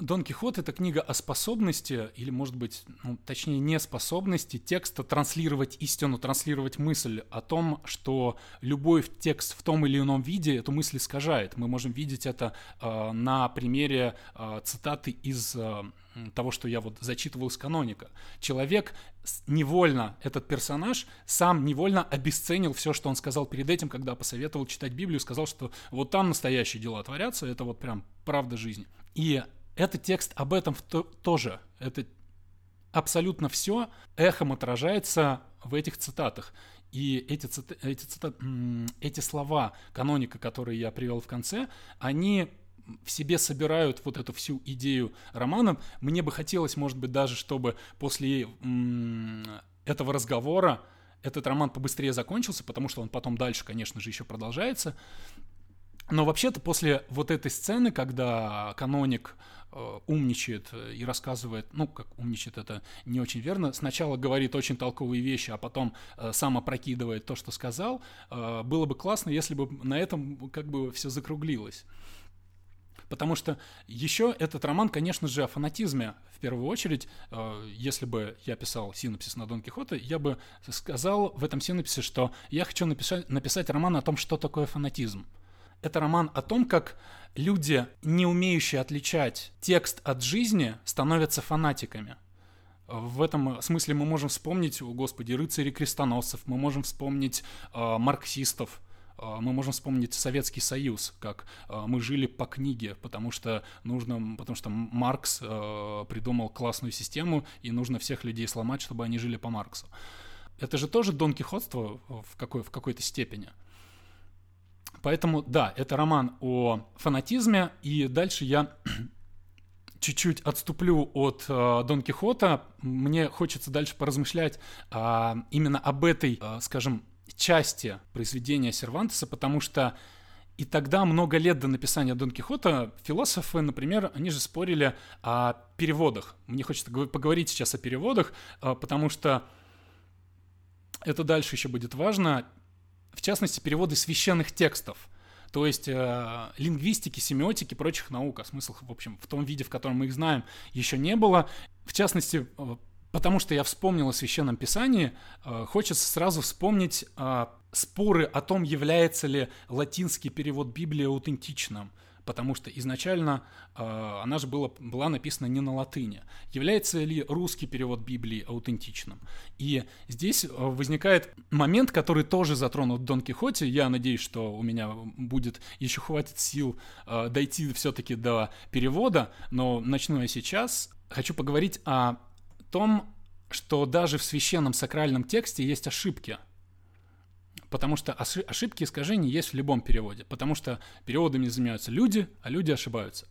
Дон Кихот — это книга о способности, или, может быть, ну, точнее, неспособности текста транслировать истину, транслировать мысль о том, что любой текст в том или ином виде эту мысль искажает. Мы можем видеть это э, на примере э, цитаты из э, того, что я вот зачитывал из каноника. Человек невольно, этот персонаж, сам невольно обесценил все, что он сказал перед этим, когда посоветовал читать Библию, сказал, что вот там настоящие дела творятся, это вот прям правда жизни. И этот текст об этом тоже. Это абсолютно все эхом отражается в этих цитатах. И эти, цит... эти, цитат... эти слова каноника, которые я привел в конце, они в себе собирают вот эту всю идею романа. Мне бы хотелось, может быть, даже, чтобы после этого разговора этот роман побыстрее закончился, потому что он потом дальше, конечно же, еще продолжается. Но вообще-то после вот этой сцены, когда каноник э, умничает и рассказывает, ну, как умничает, это не очень верно, сначала говорит очень толковые вещи, а потом э, сам опрокидывает то, что сказал, э, было бы классно, если бы на этом как бы все закруглилось. Потому что еще этот роман, конечно же, о фанатизме в первую очередь. Э, если бы я писал синопсис на Дон Кихота, я бы сказал в этом синопсисе, что я хочу написать, написать роман о том, что такое фанатизм. Это роман о том, как люди, не умеющие отличать текст от жизни, становятся фанатиками. В этом смысле мы можем вспомнить, о господи, рыцарей крестоносцев, мы можем вспомнить э, марксистов, э, мы можем вспомнить Советский Союз, как э, мы жили по книге, потому что нужно, потому что Маркс э, придумал классную систему, и нужно всех людей сломать, чтобы они жили по Марксу. Это же тоже Дон Кихотство в, какой, в какой-то степени. Поэтому, да, это роман о фанатизме, и дальше я (clears throat) чуть-чуть отступлю от э, Дон Кихота. Мне хочется дальше поразмышлять э, именно об этой, э, скажем, части произведения Сервантеса, потому что и тогда, много лет до написания Дон Кихота, философы, например, они же спорили о переводах. Мне хочется поговорить сейчас о переводах, э, потому что это дальше еще будет важно в частности, переводы священных текстов. То есть э, лингвистики, семиотики, прочих наук, а смысл, в общем, в том виде, в котором мы их знаем, еще не было. В частности, э, потому что я вспомнил о Священном Писании, э, хочется сразу вспомнить э, споры о том, является ли латинский перевод Библии аутентичным потому что изначально э, она же была, была написана не на латыни. Является ли русский перевод Библии аутентичным? И здесь э, возникает момент, который тоже затронут Дон Кихоте. Я надеюсь, что у меня будет еще хватит сил э, дойти все-таки до перевода, но начну я сейчас. Хочу поговорить о том, что даже в священном сакральном тексте есть ошибки – Потому что ошибки и искажения есть в любом переводе. Потому что переводами занимаются люди, а люди ошибаются.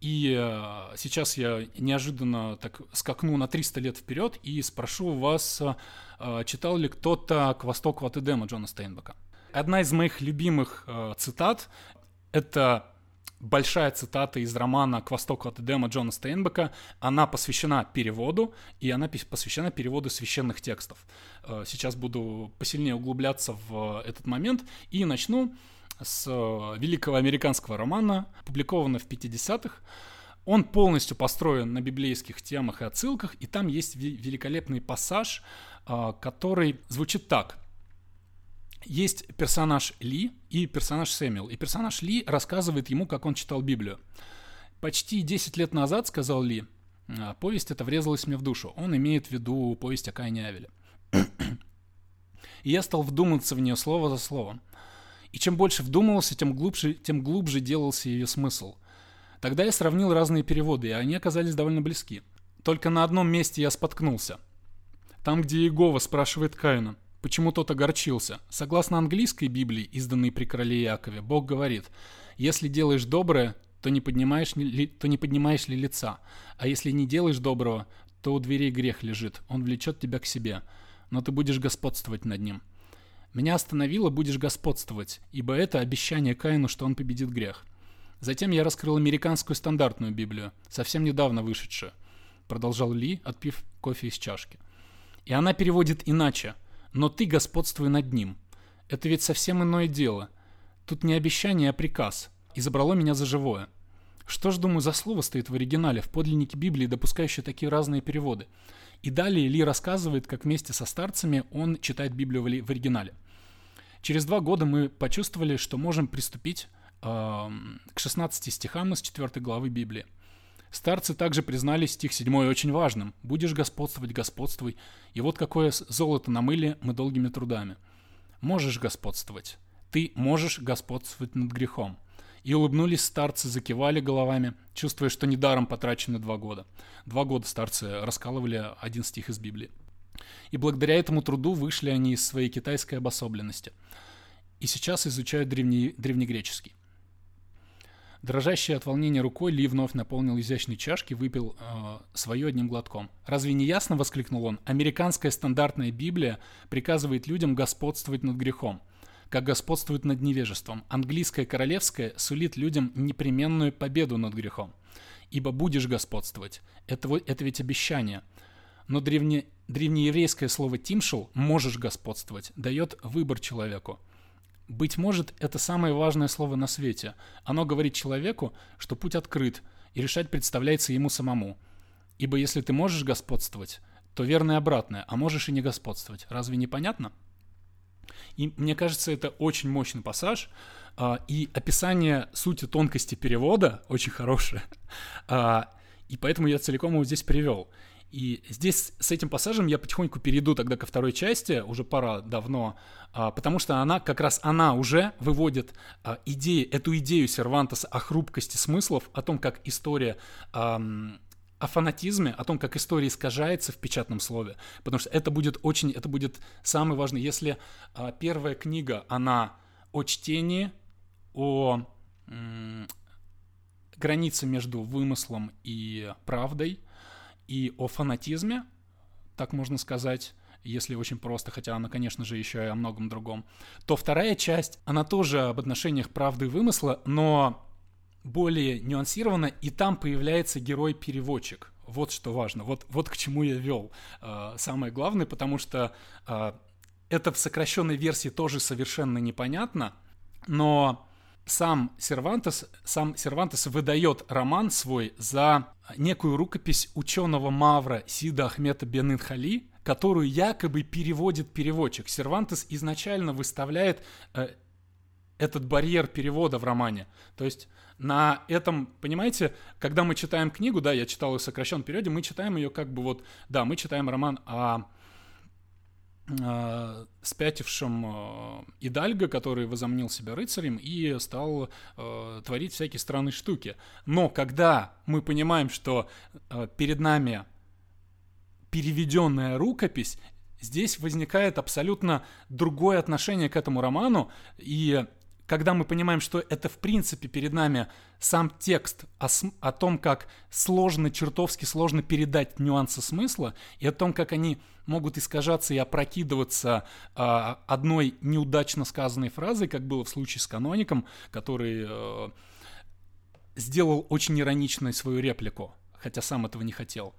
И э, сейчас я неожиданно так скакну на 300 лет вперед и спрошу вас, э, читал ли кто-то «К востоку от Эдема» Джона Стейнбека. Одна из моих любимых э, цитат — это большая цитата из романа «К востоку от Эдема» Джона Стейнбека. Она посвящена переводу, и она посвящена переводу священных текстов. Э, сейчас буду посильнее углубляться в этот момент и начну с э, великого американского романа, опубликованного в 50-х. Он полностью построен на библейских темах и отсылках, и там есть великолепный пассаж, э, который звучит так есть персонаж Ли и персонаж Сэмюэл. И персонаж Ли рассказывает ему, как он читал Библию. Почти 10 лет назад, сказал Ли, «А, повесть эта врезалась мне в душу. Он имеет в виду повесть о Каине Авеле. И я стал вдумываться в нее слово за словом. И чем больше вдумывался, тем глубже, тем глубже делался ее смысл. Тогда я сравнил разные переводы, и они оказались довольно близки. Только на одном месте я споткнулся. Там, где Иегова спрашивает Каина, Почему тот огорчился? Согласно английской Библии, изданной при короле Якове, Бог говорит, «Если делаешь доброе, то не, поднимаешь ли, то не поднимаешь ли лица, а если не делаешь доброго, то у дверей грех лежит, он влечет тебя к себе, но ты будешь господствовать над ним». Меня остановило «будешь господствовать», ибо это обещание Каину, что он победит грех. Затем я раскрыл американскую стандартную Библию, совсем недавно вышедшую, продолжал Ли, отпив кофе из чашки. И она переводит иначе – но ты господствуй над ним. Это ведь совсем иное дело. Тут не обещание, а приказ. И забрало меня за живое. Что ж, думаю, за слово стоит в оригинале, в подлиннике Библии, допускающее такие разные переводы. И далее Ли рассказывает, как вместе со старцами он читает Библию в оригинале. Через два года мы почувствовали, что можем приступить э, к 16 стихам из 4 главы Библии. Старцы также признали стих 7 очень важным. «Будешь господствовать, господствуй». И вот какое золото намыли мы долгими трудами. Можешь господствовать. Ты можешь господствовать над грехом. И улыбнулись старцы, закивали головами, чувствуя, что недаром потрачены два года. Два года старцы раскалывали один стих из Библии. И благодаря этому труду вышли они из своей китайской обособленности. И сейчас изучают древне, древнегреческий. Дрожащий от волнения рукой Ли вновь наполнил изящные чашки, выпил э, свое одним глотком. «Разве не ясно?» — воскликнул он. «Американская стандартная Библия приказывает людям господствовать над грехом как господствует над невежеством. Английская королевская сулит людям непременную победу над грехом. Ибо будешь господствовать. Это, это ведь обещание. Но древне, древнееврейское слово «тимшел» «можешь господствовать» дает выбор человеку. Быть может, это самое важное слово на свете. Оно говорит человеку, что путь открыт, и решать представляется ему самому. Ибо если ты можешь господствовать, то верно и обратное, а можешь и не господствовать. Разве не понятно? И мне кажется, это очень мощный пассаж, а, и описание сути тонкости перевода очень хорошее. А, и поэтому я целиком его здесь привел. И здесь с этим пассажем я потихоньку перейду тогда ко второй части, уже пора давно, а, потому что она, как раз она уже выводит идеи, эту идею Сервантеса о хрупкости смыслов, о том, как история о фанатизме, о том, как история искажается в печатном слове, потому что это будет очень, это будет самое важное. Если а, первая книга, она о чтении, о границе между вымыслом и правдой, и о фанатизме, так можно сказать, если очень просто, хотя она, конечно же, еще и о многом другом, то вторая часть, она тоже об отношениях правды и вымысла, но более нюансировано, и там появляется герой-переводчик. Вот что важно, вот, вот к чему я вел. Э, самое главное, потому что э, это в сокращенной версии тоже совершенно непонятно, но сам Сервантес, сам Сервантес выдает роман свой за некую рукопись ученого Мавра Сида Ахмета бен Инхали, которую якобы переводит переводчик. Сервантес изначально выставляет э, этот барьер перевода в романе. То есть на этом, понимаете, когда мы читаем книгу, да, я читал ее в сокращенном периоде, мы читаем ее как бы вот, да, мы читаем роман о, о спятившем э, Идальго, который возомнил себя рыцарем и стал э, творить всякие странные штуки. Но когда мы понимаем, что э, перед нами переведенная рукопись, здесь возникает абсолютно другое отношение к этому роману, и когда мы понимаем, что это в принципе перед нами сам текст о, о том, как сложно, чертовски сложно передать нюансы смысла, и о том, как они могут искажаться и опрокидываться э, одной неудачно сказанной фразой, как было в случае с каноником, который э, сделал очень ироничную свою реплику, хотя сам этого не хотел.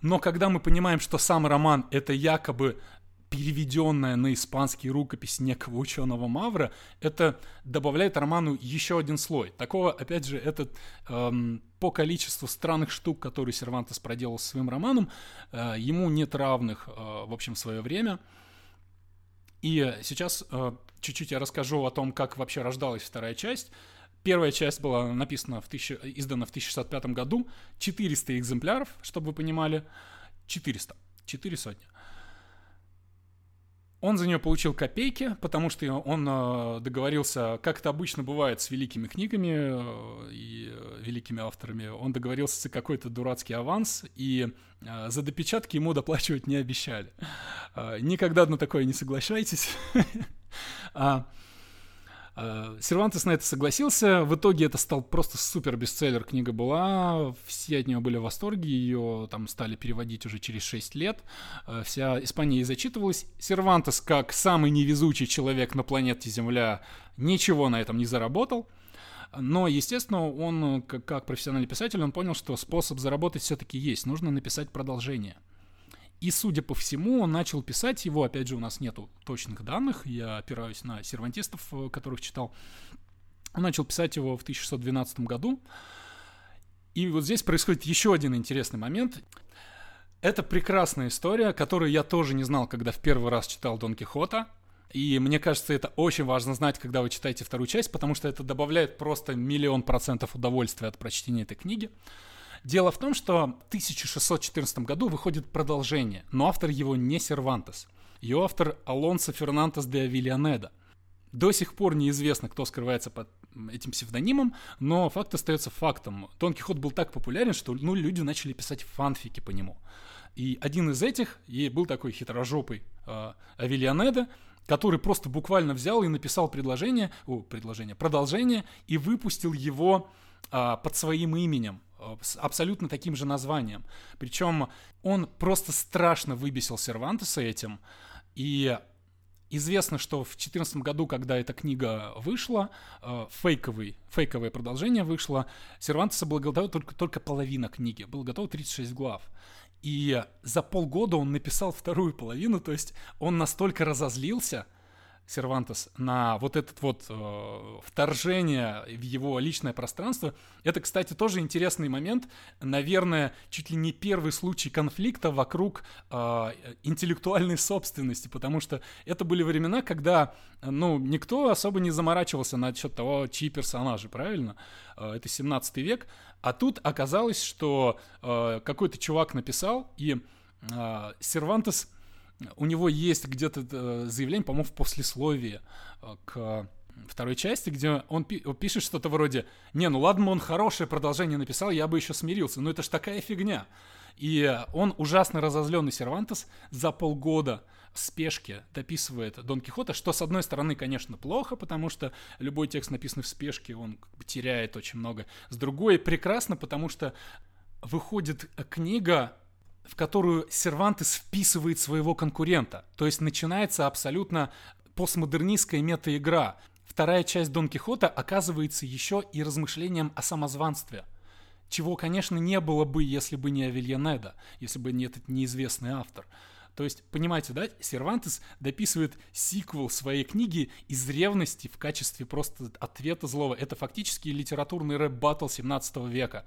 Но когда мы понимаем, что сам роман это якобы переведенная на испанский рукопись некого ученого Мавра, это добавляет роману еще один слой. Такого, опять же, этот эм, по количеству странных штук, которые Сервантес проделал со своим романом, э, ему нет равных, э, в общем, в свое время. И сейчас э, чуть-чуть я расскажу о том, как вообще рождалась вторая часть. Первая часть была написана в тысяча, издана в 1065 году, 400 экземпляров, чтобы вы понимали, 400, 4 сотни. Он за нее получил копейки, потому что он э, договорился, как это обычно бывает с великими книгами э, и э, великими авторами, он договорился за какой-то дурацкий аванс, и за допечатки ему доплачивать не обещали. Никогда на такое не соглашайтесь. (laughs) Э, Сервантес на это согласился. В итоге это стал просто супер бестселлер. Книга была, все от нее были в восторге, ее там стали переводить уже через 6 лет. Э, вся Испания ей зачитывалась. Сервантес, как самый невезучий человек на планете Земля, ничего на этом не заработал. Но, естественно, он, как, профессиональный писатель, он понял, что способ заработать все-таки есть. Нужно написать продолжение. И, судя по всему, он начал писать его, опять же, у нас нету точных данных, я опираюсь на сервантистов, э, которых читал. Он начал писать его в 1612 году. И вот здесь происходит еще один интересный момент. Это прекрасная история, которую я тоже не знал, когда в первый раз читал Дон Кихота. И мне кажется, это очень важно знать, когда вы читаете вторую часть, потому что это добавляет просто миллион процентов удовольствия от прочтения этой книги. Дело в том, что в 1614 году выходит продолжение, но автор его не Сервантес. Ее автор Алонсо Фернандес де Авильянеда. До сих пор неизвестно, кто скрывается под этим псевдонимом, но факт остается фактом. Дон Кихот был так популярен, что ну, люди начали писать фанфики по нему. И один из этих, и был такой хитрожопый э, Авильянеда, который просто буквально взял и написал предложение, о, предложение, продолжение, и выпустил его под своим именем э, с абсолютно таким же названием. Причем он просто страшно выбесил Сервантеса этим, и Известно, что в 2014 году, когда эта книга вышла, э, фейковый, фейковое продолжение вышло, Сервантеса было готово только, только половина книги, было готово 36 глав. И за полгода он написал вторую половину, то есть он настолько разозлился – Сервантес на вот этот вот э, вторжение в его личное пространство. Это, кстати, тоже интересный момент. Наверное, чуть ли не первый случай конфликта вокруг э, интеллектуальной собственности, потому что это были времена, когда, ну, никто особо не заморачивался на счет того, чьи персонажи, правильно? Э, это 17 век. А тут оказалось, что э, какой-то чувак написал, и э, Сервантес у него есть где-то э, заявление, по-моему, в послесловии э, к второй части, где он пишет что-то вроде «Не, ну ладно, он хорошее продолжение написал, я бы еще смирился, но это ж такая фигня». И он ужасно разозленный Сервантес за полгода спешке дописывает Дон Кихота, что, с одной стороны, конечно, плохо, потому что любой текст, написанный в спешке, он теряет очень много. С другой, прекрасно, потому что выходит книга в которую Сервантес вписывает своего конкурента. То есть начинается абсолютно постмодернистская мета-игра. Вторая часть Дон Кихота оказывается еще и размышлением о самозванстве. Чего, конечно, не было бы, если бы не Авельянеда, если бы не этот неизвестный автор. То есть, понимаете, да, Сервантес дописывает сиквел своей книги из ревности в качестве просто ответа злого. Это фактически литературный рэп-баттл 17 века.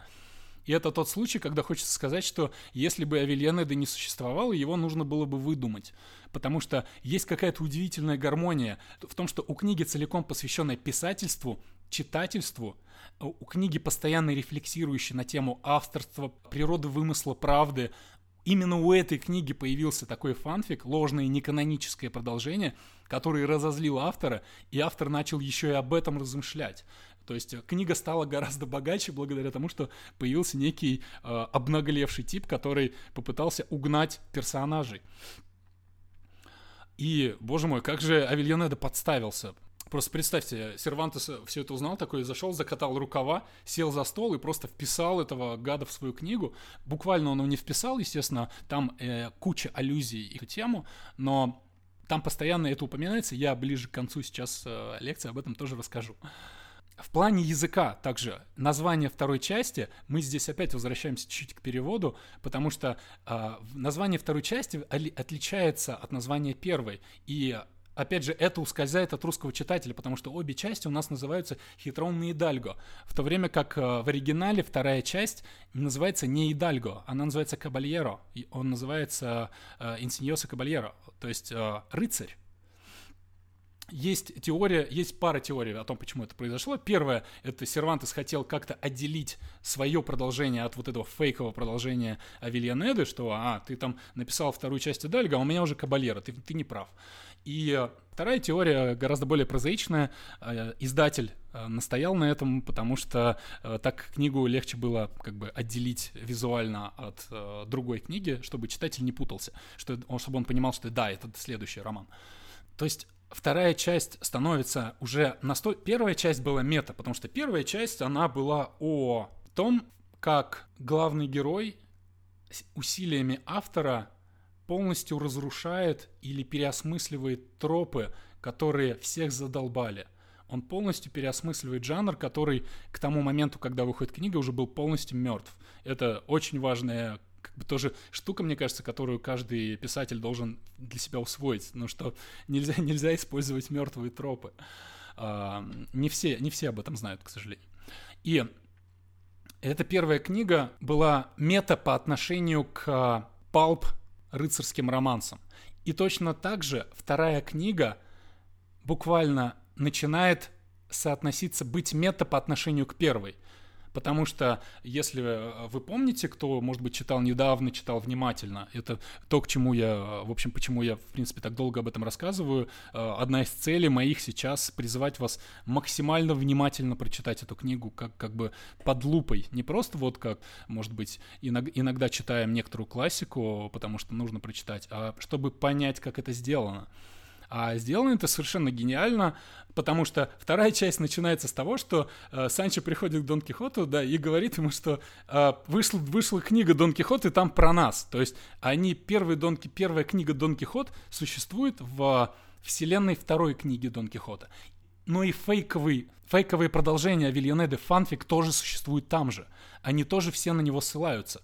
И это тот случай, когда хочется сказать, что если бы Авельянеда не существовало, его нужно было бы выдумать. Потому что есть какая-то удивительная гармония в том, что у книги целиком посвященной писательству, читательству, у книги постоянно рефлексирующей на тему авторства, природы вымысла, правды, Именно у этой книги появился такой фанфик, ложное неканоническое продолжение, который разозлил автора, и автор начал еще и об этом размышлять. То есть э, книга стала гораздо богаче благодаря тому, что появился некий э, обнаглевший тип, который попытался угнать персонажей. И, боже мой, как же Авельянеда подставился. Просто представьте, Сервантес все это узнал, такой зашел, закатал рукава, сел за стол и просто вписал этого гада в свою книгу. Буквально он его не вписал, естественно, там э, куча аллюзий и эту тему, но там постоянно это упоминается. Я ближе к концу сейчас э, лекции об этом тоже расскажу. В плане языка также название второй части, мы здесь опять возвращаемся чуть-чуть к переводу, потому что э, название второй части отличается от названия первой. И опять же, это ускользает от русского читателя, потому что обе части у нас называются «Хитронный Идальго», в то время как э, в оригинале вторая часть называется не Идальго, она называется Кабальеро, он называется э, Инсиньоса Кабальеро, то есть рыцарь есть теория, есть пара теорий о том, почему это произошло. Первое, это Сервантес хотел как-то отделить свое продолжение от вот этого фейкового продолжения Авельянеды, что, а, ты там написал вторую часть Дальга, а у меня уже Кабалера, ты, ты не прав. И вторая теория, гораздо более прозаичная, э, издатель э, настоял на этом, потому что э, так книгу легче было как бы отделить визуально от другой книги, чтобы читатель не путался, что, чтобы он понимал, что да, это следующий роман. То есть вторая часть становится уже настолько... Первая часть была мета, потому что первая часть, она была о том, как главный герой усилиями автора полностью разрушает или переосмысливает тропы, которые всех задолбали. Он полностью переосмысливает жанр, который к тому моменту, когда выходит книга, уже был полностью мертв. Это очень важная тоже штука, мне кажется, которую каждый писатель должен для себя усвоить, ну что нельзя, (laughs) нельзя использовать мертвые тропы. А, не все, не все об этом знают, к сожалению. И эта первая книга была мета по отношению к палп рыцарским романсам. И точно так же вторая книга буквально начинает соотноситься, быть мета по отношению к первой. Потому что, если э, вы помните, кто, может быть, читал недавно, читал внимательно, это то, к чему я, в общем, почему я, в принципе, так долго об этом рассказываю. Э, одна из целей моих сейчас призывать вас максимально внимательно прочитать эту книгу, как, как бы под лупой. Не просто вот как, может быть, иногда читаем некоторую классику, потому что нужно прочитать, а чтобы понять, как это сделано. А сделано это совершенно гениально, потому что вторая часть начинается с того, что э, Санчо приходит к Дон Кихоту, да, и говорит ему, что э, вышла, вышла книга Дон Кихот, и там про нас. То есть они, первый Дон, первая книга Дон Кихот существует в вселенной второй книги Дон Кихота. Но и фейковый, фейковые продолжения Авильонеды фанфик тоже существуют там же. Они тоже все на него ссылаются.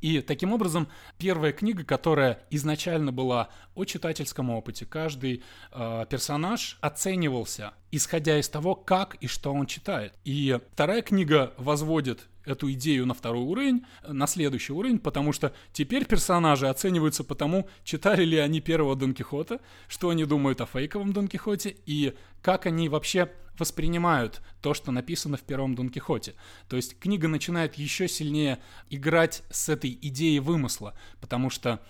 И таким образом, первая книга, которая изначально была о читательском опыте, каждый э, персонаж оценивался, исходя из того, как и что он читает. И вторая книга возводит эту идею на второй уровень, на следующий уровень, потому что теперь персонажи оцениваются по тому, читали ли они первого Дон Кихота, что они думают о фейковом Дон Кихоте и как они вообще воспринимают то, что написано в первом Дон Кихоте. То есть книга начинает еще сильнее играть с этой идеей вымысла, потому что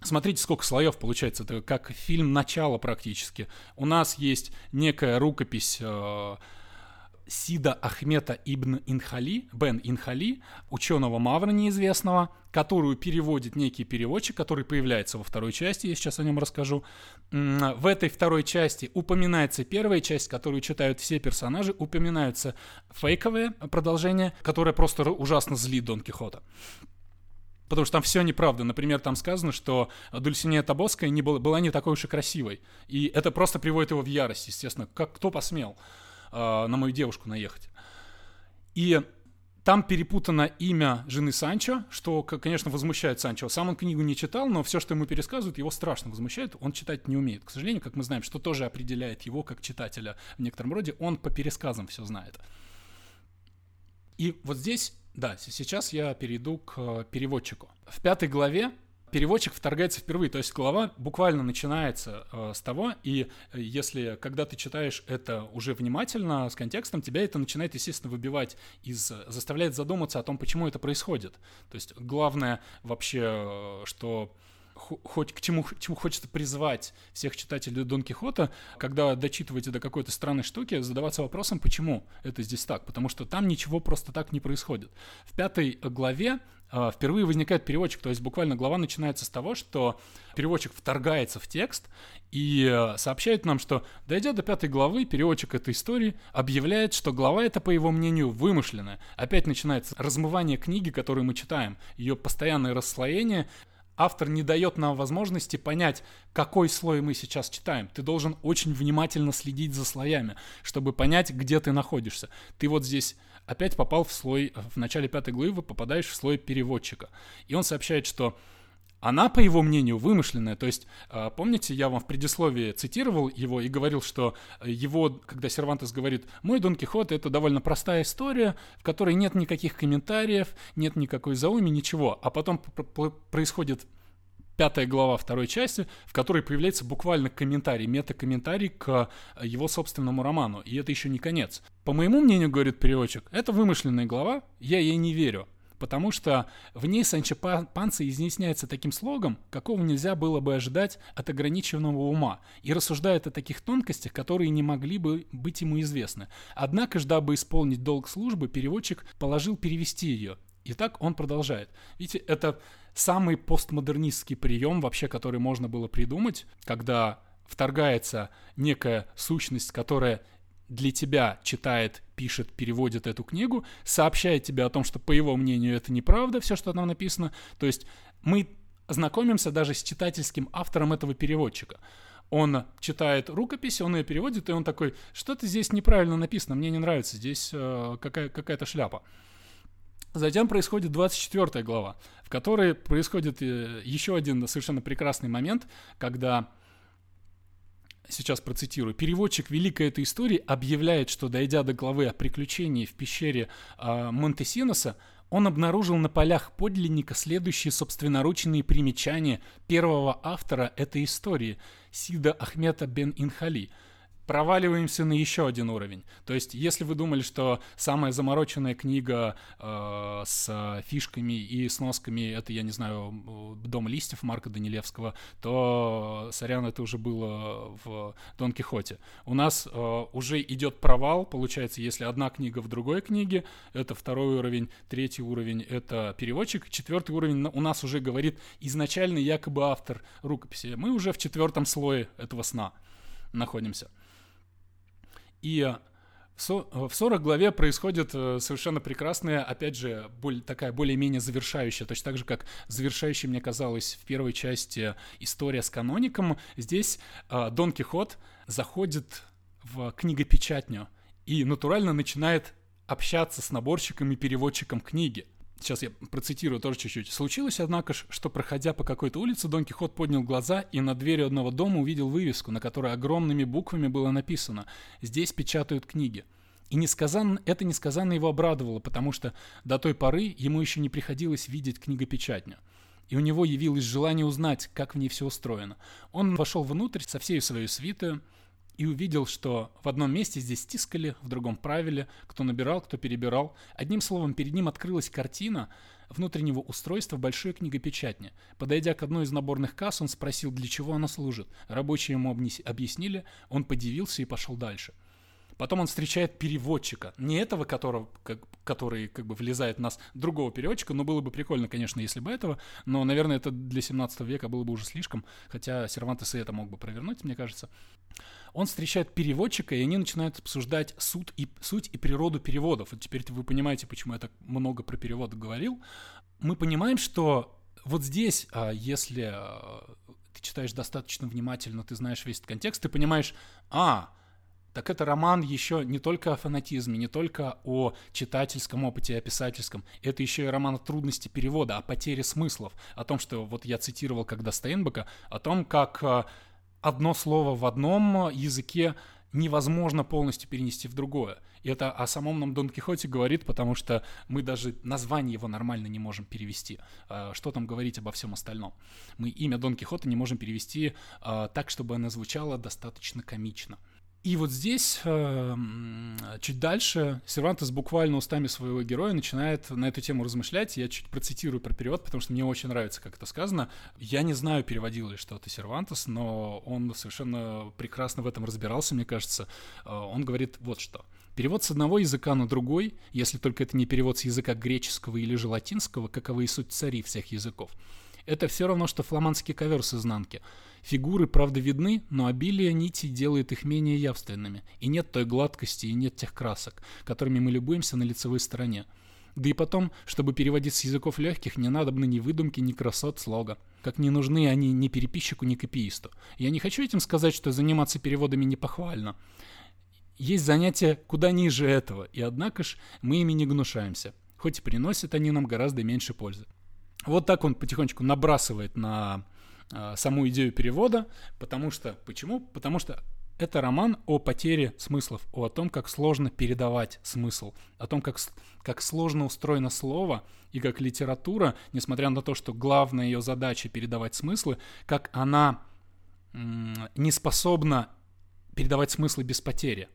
Смотрите, сколько слоев получается. Это как фильм начала практически. У нас есть некая рукопись э, Сида Ахмета ибн Инхали, Бен Инхали, ученого Мавра неизвестного, которую переводит некий переводчик, который появляется во второй части, я сейчас о нем расскажу. В этой второй части упоминается первая часть, которую читают все персонажи, упоминаются фейковые продолжения, которые просто ужасно зли Дон Кихота. Потому что там все неправда. Например, там сказано, что Дульсинея Табоская не была, была не такой уж и красивой. И это просто приводит его в ярость, естественно. Как кто посмел? Э, на мою девушку наехать. И там перепутано имя жены Санчо, что, конечно, возмущает Санчо. Сам он книгу не читал, но все, что ему пересказывают, его страшно возмущает. Он читать не умеет. К сожалению, как мы знаем, что тоже определяет его как читателя в некотором роде, он по пересказам все знает. И вот здесь, да, сейчас я перейду к переводчику. В пятой главе переводчик вторгается впервые, то есть глава буквально начинается э, с того, и э, если, когда ты читаешь это уже внимательно, с контекстом, тебя это начинает, естественно, выбивать из, заставляет задуматься о том, почему это происходит. То есть главное вообще, э, что хоть к чему, чему хочется призвать всех читателей Дон Кихота, когда дочитываете до какой-то странной штуки, задаваться вопросом, почему это здесь так, потому что там ничего просто так не происходит. В пятой главе э, впервые возникает переводчик, то есть буквально глава начинается с того, что переводчик вторгается в текст и э, сообщает нам, что, дойдя до пятой главы, переводчик этой истории объявляет, что глава эта, по его мнению, вымышленная. Опять начинается размывание книги, которую мы читаем, ее постоянное расслоение, автор не дает нам возможности понять, какой слой мы сейчас читаем. Ты должен очень внимательно следить за слоями, чтобы понять, где ты находишься. Ты вот здесь опять попал в слой, в начале пятой главы попадаешь в слой переводчика. И он сообщает, что она, по его мнению, вымышленная. То есть, а, помните, я вам в предисловии цитировал его и говорил, что его, когда Сервантес говорит, мой Дон Кихот — это довольно простая история, в которой нет никаких комментариев, нет никакой зауми, ничего. А потом происходит пятая глава второй части, в которой появляется буквально комментарий, мета-комментарий к его собственному роману. И это еще не конец. По моему мнению, говорит переводчик, это вымышленная глава, я ей не верю потому что в ней Санчо Панса изъясняется таким слогом, какого нельзя было бы ожидать от ограниченного ума, и рассуждает о таких тонкостях, которые не могли бы быть ему известны. Однако, дабы исполнить долг службы, переводчик положил перевести ее. И так он продолжает. Видите, это самый постмодернистский прием вообще, который можно было придумать, когда вторгается некая сущность, которая для тебя читает, пишет, переводит эту книгу, сообщает тебе о том, что, по его мнению, это неправда, все, что там написано. То есть мы знакомимся даже с читательским автором этого переводчика. Он читает рукопись, он ее переводит, и он такой, что-то здесь неправильно написано, мне не нравится, здесь э, какая- какая-то шляпа. Затем происходит 24 глава, в которой происходит э, еще один совершенно прекрасный момент, когда сейчас процитирую, переводчик великой этой истории объявляет, что дойдя до главы о приключении в пещере э, Монтесиноса, он обнаружил на полях подлинника следующие собственноручные примечания первого автора этой истории, Сида Ахмета бен Инхали – проваливаемся на еще один уровень. То есть, если вы думали, что самая замороченная книга э, с фишками и сносками это, я не знаю, Дом листьев Марка Данилевского, то, сорян, это уже было в Дон Кихоте. У нас э, уже идет провал, получается, если одна книга в другой книге, это второй уровень, третий уровень это переводчик, четвертый уровень у нас уже говорит изначальный якобы автор рукописи. Мы уже в четвертом слое этого сна находимся. И в 40 главе происходит э, совершенно прекрасная, опять же, более, такая более-менее завершающая, точно так же, как завершающей, мне казалось, в первой части история с каноником. Здесь э, Дон Кихот заходит в книгопечатню и натурально начинает общаться с наборщиком и переводчиком книги. Сейчас я процитирую тоже чуть-чуть. Случилось, однако, что, проходя по какой-то улице, Дон Кихот поднял глаза и над дверью одного дома увидел вывеску, на которой огромными буквами было написано «Здесь печатают книги». И несказанно, это несказанно его обрадовало, потому что до той поры ему еще не приходилось видеть книгопечатню. И у него явилось желание узнать, как в ней все устроено. Он вошел внутрь со всей своей свитой, и увидел, что в одном месте здесь стискали, в другом правили, кто набирал, кто перебирал. Одним словом, перед ним открылась картина внутреннего устройства большой книгопечатни. Подойдя к одной из наборных касс, он спросил, для чего она служит. Рабочие ему объяснили, он подивился и пошел дальше. Потом он встречает переводчика. Не этого, которого, как, который как бы влезает в нас, другого переводчика. Но было бы прикольно, конечно, если бы этого. Но, наверное, это для 17 века было бы уже слишком. Хотя Сервантес и это мог бы провернуть, мне кажется. Он встречает переводчика, и они начинают обсуждать суть и, суть и природу переводов. Вот теперь вы понимаете, почему я так много про перевод говорил. Мы понимаем, что вот здесь, а, если а, ты читаешь достаточно внимательно, ты знаешь весь этот контекст, ты понимаешь, а, так это роман еще не только о фанатизме, не только о читательском опыте о писательском. Это еще и роман о трудности перевода, о потере смыслов, о том, что вот я цитировал когда Стейнбека, о том, как а, одно слово в одном языке невозможно полностью перенести в другое. И это о самом нам Дон Кихоте говорит, потому что мы даже название его нормально не можем перевести. А, что там говорить обо всем остальном? Мы имя Дон Кихота не можем перевести а, так, чтобы оно звучало достаточно комично. И вот здесь, э, чуть дальше, Сервантес буквально устами своего героя начинает на эту тему размышлять. Я чуть процитирую про перевод, потому что мне очень нравится, как это сказано. Я не знаю, переводил ли что-то Сервантес, но он совершенно прекрасно в этом разбирался, мне кажется. Э, он говорит вот что. Перевод с одного языка на другой, если только это не перевод с языка греческого или же латинского, каковы и суть цари всех языков. Это все равно, что фламандский ковер с изнанки – Фигуры, правда, видны, но обилие нитей делает их менее явственными, и нет той гладкости, и нет тех красок, которыми мы любуемся на лицевой стороне. Да и потом, чтобы переводить с языков легких, не надо бы ни выдумки, ни красот слога. Как не нужны они ни переписчику, ни копиисту. Я не хочу этим сказать, что заниматься переводами не похвально. Есть занятия куда ниже этого, и однако ж мы ими не гнушаемся, хоть и приносят они нам гораздо меньше пользы. Вот так он потихонечку набрасывает на саму идею перевода, потому что... Почему? Потому что это роман о потере смыслов, о том, как сложно передавать смысл, о том, как, как сложно устроено слово и как литература, несмотря на то, что главная ее задача передавать смыслы, как она не способна передавать смыслы без потери.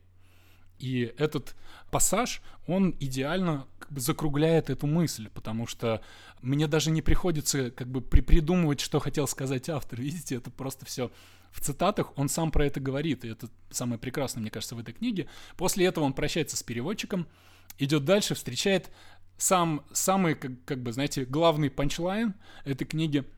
И этот пассаж, он идеально закругляет эту мысль, потому что мне даже не приходится как бы при придумывать, что хотел сказать автор. Видите, это просто все в цитатах, он сам про это говорит, и это самое прекрасное, мне кажется, в этой книге. После этого он прощается с переводчиком, идет дальше, встречает сам, самый, как, как бы, знаете, главный панчлайн этой книги —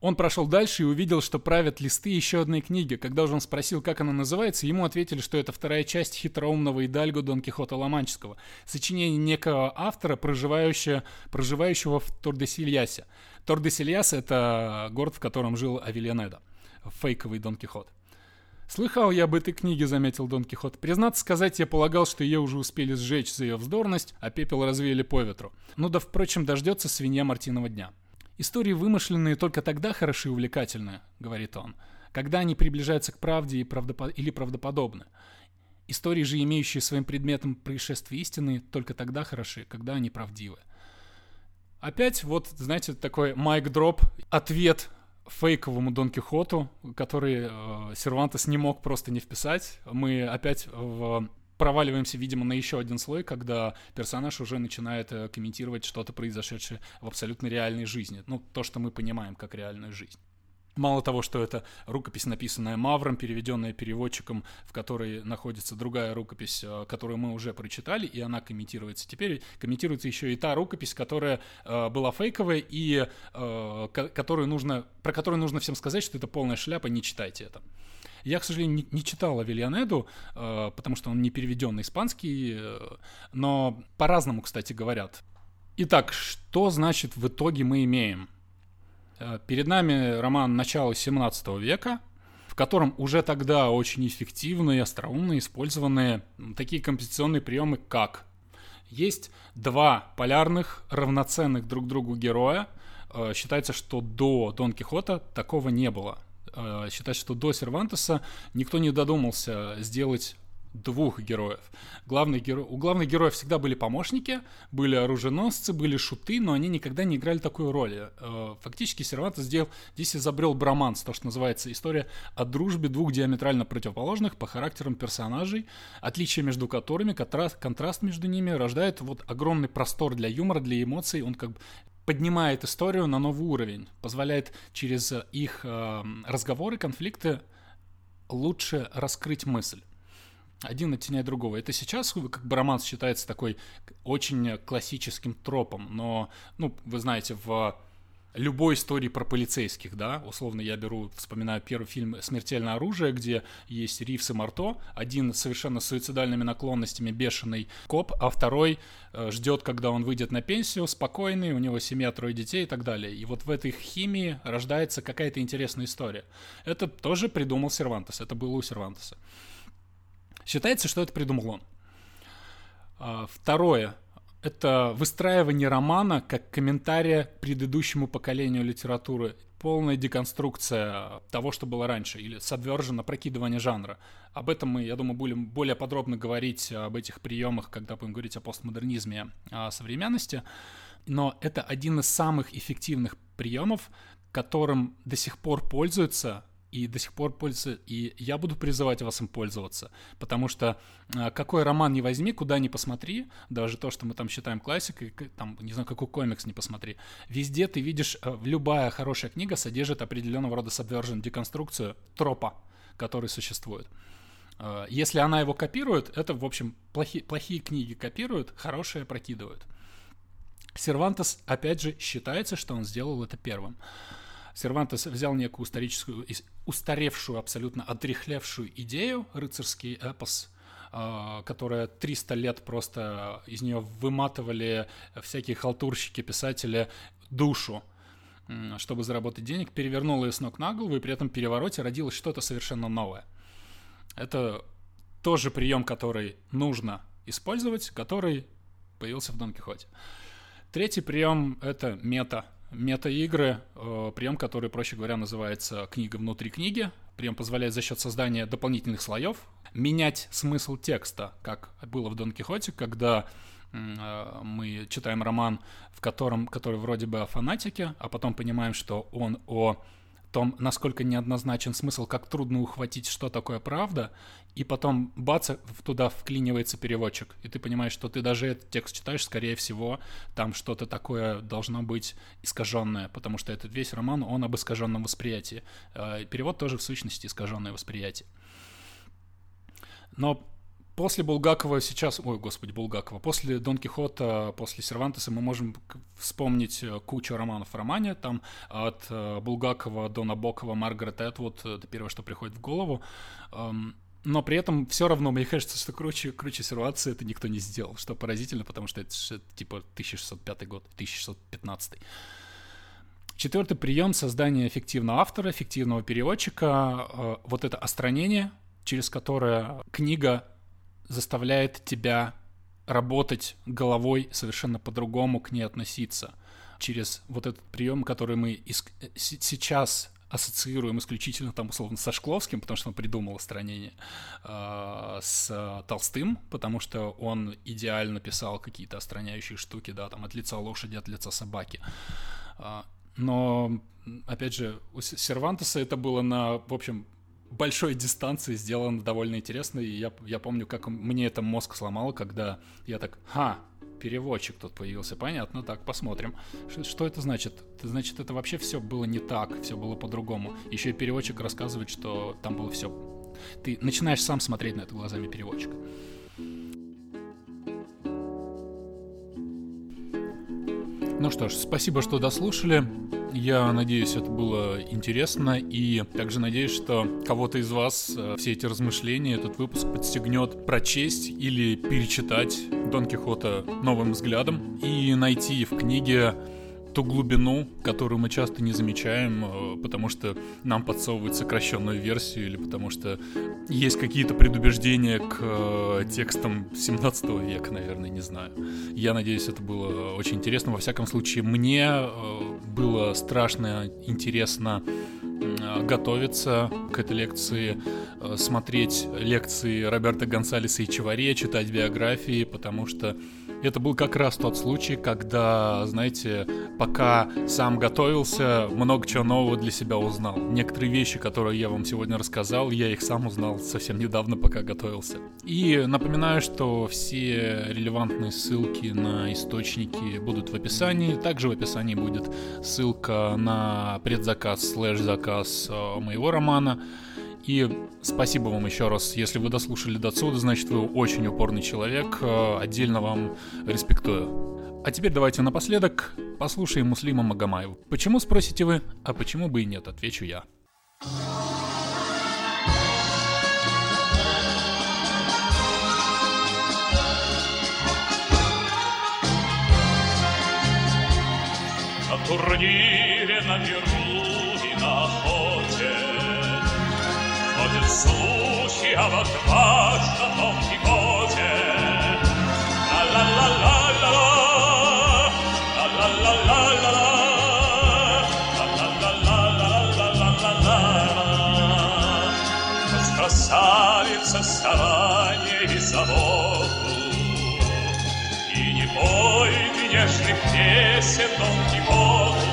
он прошел дальше и увидел, что правят листы еще одной книги. Когда же он спросил, как она называется, ему ответили, что это вторая часть хитроумного Идальго Дон Кихота Ломанческого. Сочинение некого автора, проживающего, проживающего в Тордесильясе. Тордесильяс — это город, в котором жил Авельянеда, фейковый Дон Кихот. Слыхал я об этой книге, заметил Дон Кихот. Признаться сказать, я полагал, что ее уже успели сжечь за ее вздорность, а пепел развеяли по ветру. Ну да, впрочем, дождется свинья Мартинова дня. Истории вымышленные только тогда хороши и увлекательны, говорит он, когда они приближаются к правде и правдопо- или правдоподобны. Истории же, имеющие своим предметом происшествия истины, только тогда хороши, когда они правдивы. Опять вот, знаете, такой майк-дроп, ответ фейковому Дон Кихоту, который э, Сервантес не мог просто не вписать. Мы опять в проваливаемся, видимо, на еще один слой, когда персонаж уже начинает э, комментировать что-то произошедшее в абсолютно реальной жизни. Ну, то, что мы понимаем как реальную жизнь. Мало того, что это рукопись, написанная Мавром, переведенная переводчиком, в которой находится другая рукопись, э, которую мы уже прочитали, и она комментируется. Теперь комментируется еще и та рукопись, которая э, была фейковая и э, которую нужно, про которую нужно всем сказать, что это полная шляпа, не читайте это. Я, к сожалению, не, не читал Авельянеду, э, потому что он не переведен на испанский, э, но по-разному, кстати, говорят. Итак, что значит в итоге мы имеем? Э, перед нами роман начала 17 века, в котором уже тогда очень эффективно и остроумно использованы такие композиционные приемы, как есть два полярных, равноценных друг другу героя. Э, считается, что до Дон Кихота такого не было. Э, считается, что до Сервантеса никто не додумался сделать двух героев. Главный геро... У главных героев всегда были помощники, были оруженосцы, были шуты, но они никогда не играли такую роль. Э, фактически Сервантес сделал, здесь изобрел броманс, то, что называется история о дружбе двух диаметрально противоположных по характерам персонажей, отличия между которыми, контраст, контраст между ними рождает вот огромный простор для юмора, для эмоций, он как бы поднимает историю на новый уровень, позволяет через их э, разговоры, конфликты лучше раскрыть мысль один оттеняет другого. Это сейчас как бы роман считается такой очень классическим тропом, но, ну, вы знаете, в любой истории про полицейских, да, условно я беру, вспоминаю первый фильм «Смертельное оружие», где есть Ривс и Марто, один совершенно суицидальными наклонностями бешеный коп, а второй э, ждет, когда он выйдет на пенсию, спокойный, у него семья, трое детей и так далее. И вот в этой химии рождается какая-то интересная история. Это тоже придумал Сервантес, это было у Сервантеса. Считается, что это придумал он. А, второе. Это выстраивание романа как комментария к предыдущему поколению литературы. Полная деконструкция того, что было раньше, или сабвержен, прокидывание жанра. Об этом мы, я думаю, будем более подробно говорить об этих приемах, когда будем говорить о постмодернизме, о современности. Но это один из самых эффективных приемов, которым до сих пор пользуются и до сих пор пользуется, и я буду призывать вас им пользоваться, потому что а, какой роман не возьми, куда ни посмотри, даже то, что мы там считаем классикой, там, не знаю, какой комикс не посмотри, везде ты видишь, а, любая хорошая книга содержит определенного рода subversion, деконструкцию тропа, который существует. А, если она его копирует, это, в общем, плохие, плохие книги копируют, хорошие прокидывают. Сервантес, опять же, считается, что он сделал это первым. Сервантес взял некую историческую, устаревшую, абсолютно отрехлевшую идею, рыцарский эпос, а, которая 300 лет просто из нее выматывали всякие халтурщики, писатели душу, чтобы заработать денег, перевернул ее с ног на голову, и при этом перевороте родилось что-то совершенно новое. Это тоже прием, который нужно использовать, который появился в Дон Кихоте. Третий прием — это мета Мета-игры, э, прием, который, проще говоря, называется книга внутри книги. Прием позволяет за счет создания дополнительных слоев менять смысл текста, как было в Дон Кихоте, когда э, мы читаем роман, в котором, который вроде бы о фанатике, а потом понимаем, что он о том, насколько неоднозначен смысл, как трудно ухватить, что такое правда, и потом бац, туда вклинивается переводчик, и ты понимаешь, что ты даже этот текст читаешь, скорее всего, там что-то такое должно быть искаженное, потому что этот весь роман, он об искаженном восприятии. Э, перевод тоже в сущности искаженное восприятие. Но После Булгакова сейчас, ой, господи, Булгакова, после Дон Кихота, после Сервантеса мы можем вспомнить э, кучу романов в романе, там от э, Булгакова до Набокова, Маргарет Этвуд, это первое, что приходит в голову. Но при этом все равно, мне кажется, что круче, круче ситуации это никто не сделал, что поразительно, потому что это, типа 1605 год, 1615. Четвертый прием создания эффективного автора, эффективного переводчика, э, вот это остранение — через которое книга заставляет тебя работать головой совершенно по-другому к ней относиться. Через вот этот прием, который мы иск- сейчас ассоциируем исключительно там условно со Шкловским, потому что он придумал остранение, э, с Толстым, потому что он идеально писал какие-то остраняющие штуки, да, там от лица лошади, от лица собаки. Э, но, опять же, у Сервантеса это было на, в общем, большой дистанции сделано довольно интересно, и я, я помню, как мне это мозг сломало, когда я так, ха, переводчик тут появился, понятно, так, посмотрим. Что, что это значит? Значит, это вообще все было не так, все было по-другому. Еще и переводчик рассказывает, что там было все... Ты начинаешь сам смотреть на это глазами переводчика. Ну что ж, спасибо, что дослушали. Я надеюсь, это было интересно, и также надеюсь, что кого-то из вас э, все эти размышления, этот выпуск подстегнет прочесть или перечитать Дон Кихота новым взглядом и найти в книге ту глубину, которую мы часто не замечаем, э, потому что нам подсовывают сокращенную версию или потому что есть какие-то предубеждения к э, текстам 17 века, наверное, не знаю. Я надеюсь, это было очень интересно. Во всяком случае, мне э, было страшно интересно готовиться к этой лекции, смотреть лекции Роберта Гонсалеса и Чеваре, читать биографии, потому что это был как раз тот случай, когда, знаете, пока сам готовился, много чего нового для себя узнал. Некоторые вещи, которые я вам сегодня рассказал, я их сам узнал совсем недавно, пока готовился. И напоминаю, что все релевантные ссылки на источники будут в описании. Также в описании будет ссылка на предзаказ слэш-заказ э, моего романа. И спасибо вам еще раз. Если вы дослушали до отсюда, значит вы очень упорный человек. Э, отдельно вам респектую. А теперь давайте напоследок послушаем Муслима Магомаева. Почему, спросите вы? А почему бы и нет, отвечу я. Турнире, на Перу и на охоте ходят слухи об отважном Дон Кихоте. Ла-ла-ла-ла-ла, ла-ла-ла-ла-ла, красавица старания и заботу, и не поет нежных песен Дон Кихоту.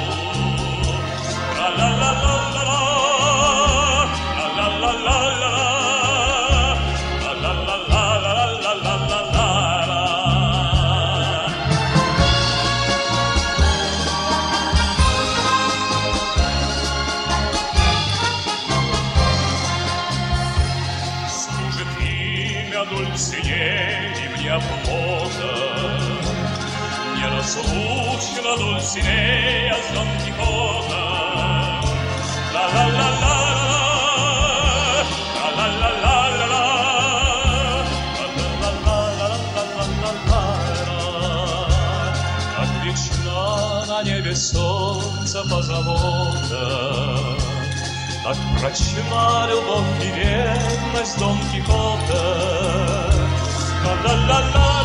Ла-ла-ла-ла-ла-ла, Неразлучно Дульсинея с Дон Кихота. Ла-ла-ла-ла, на небе солнце позолота. Так прочна любовь и верность Дон Кихота. Ла-ла-ла-ла.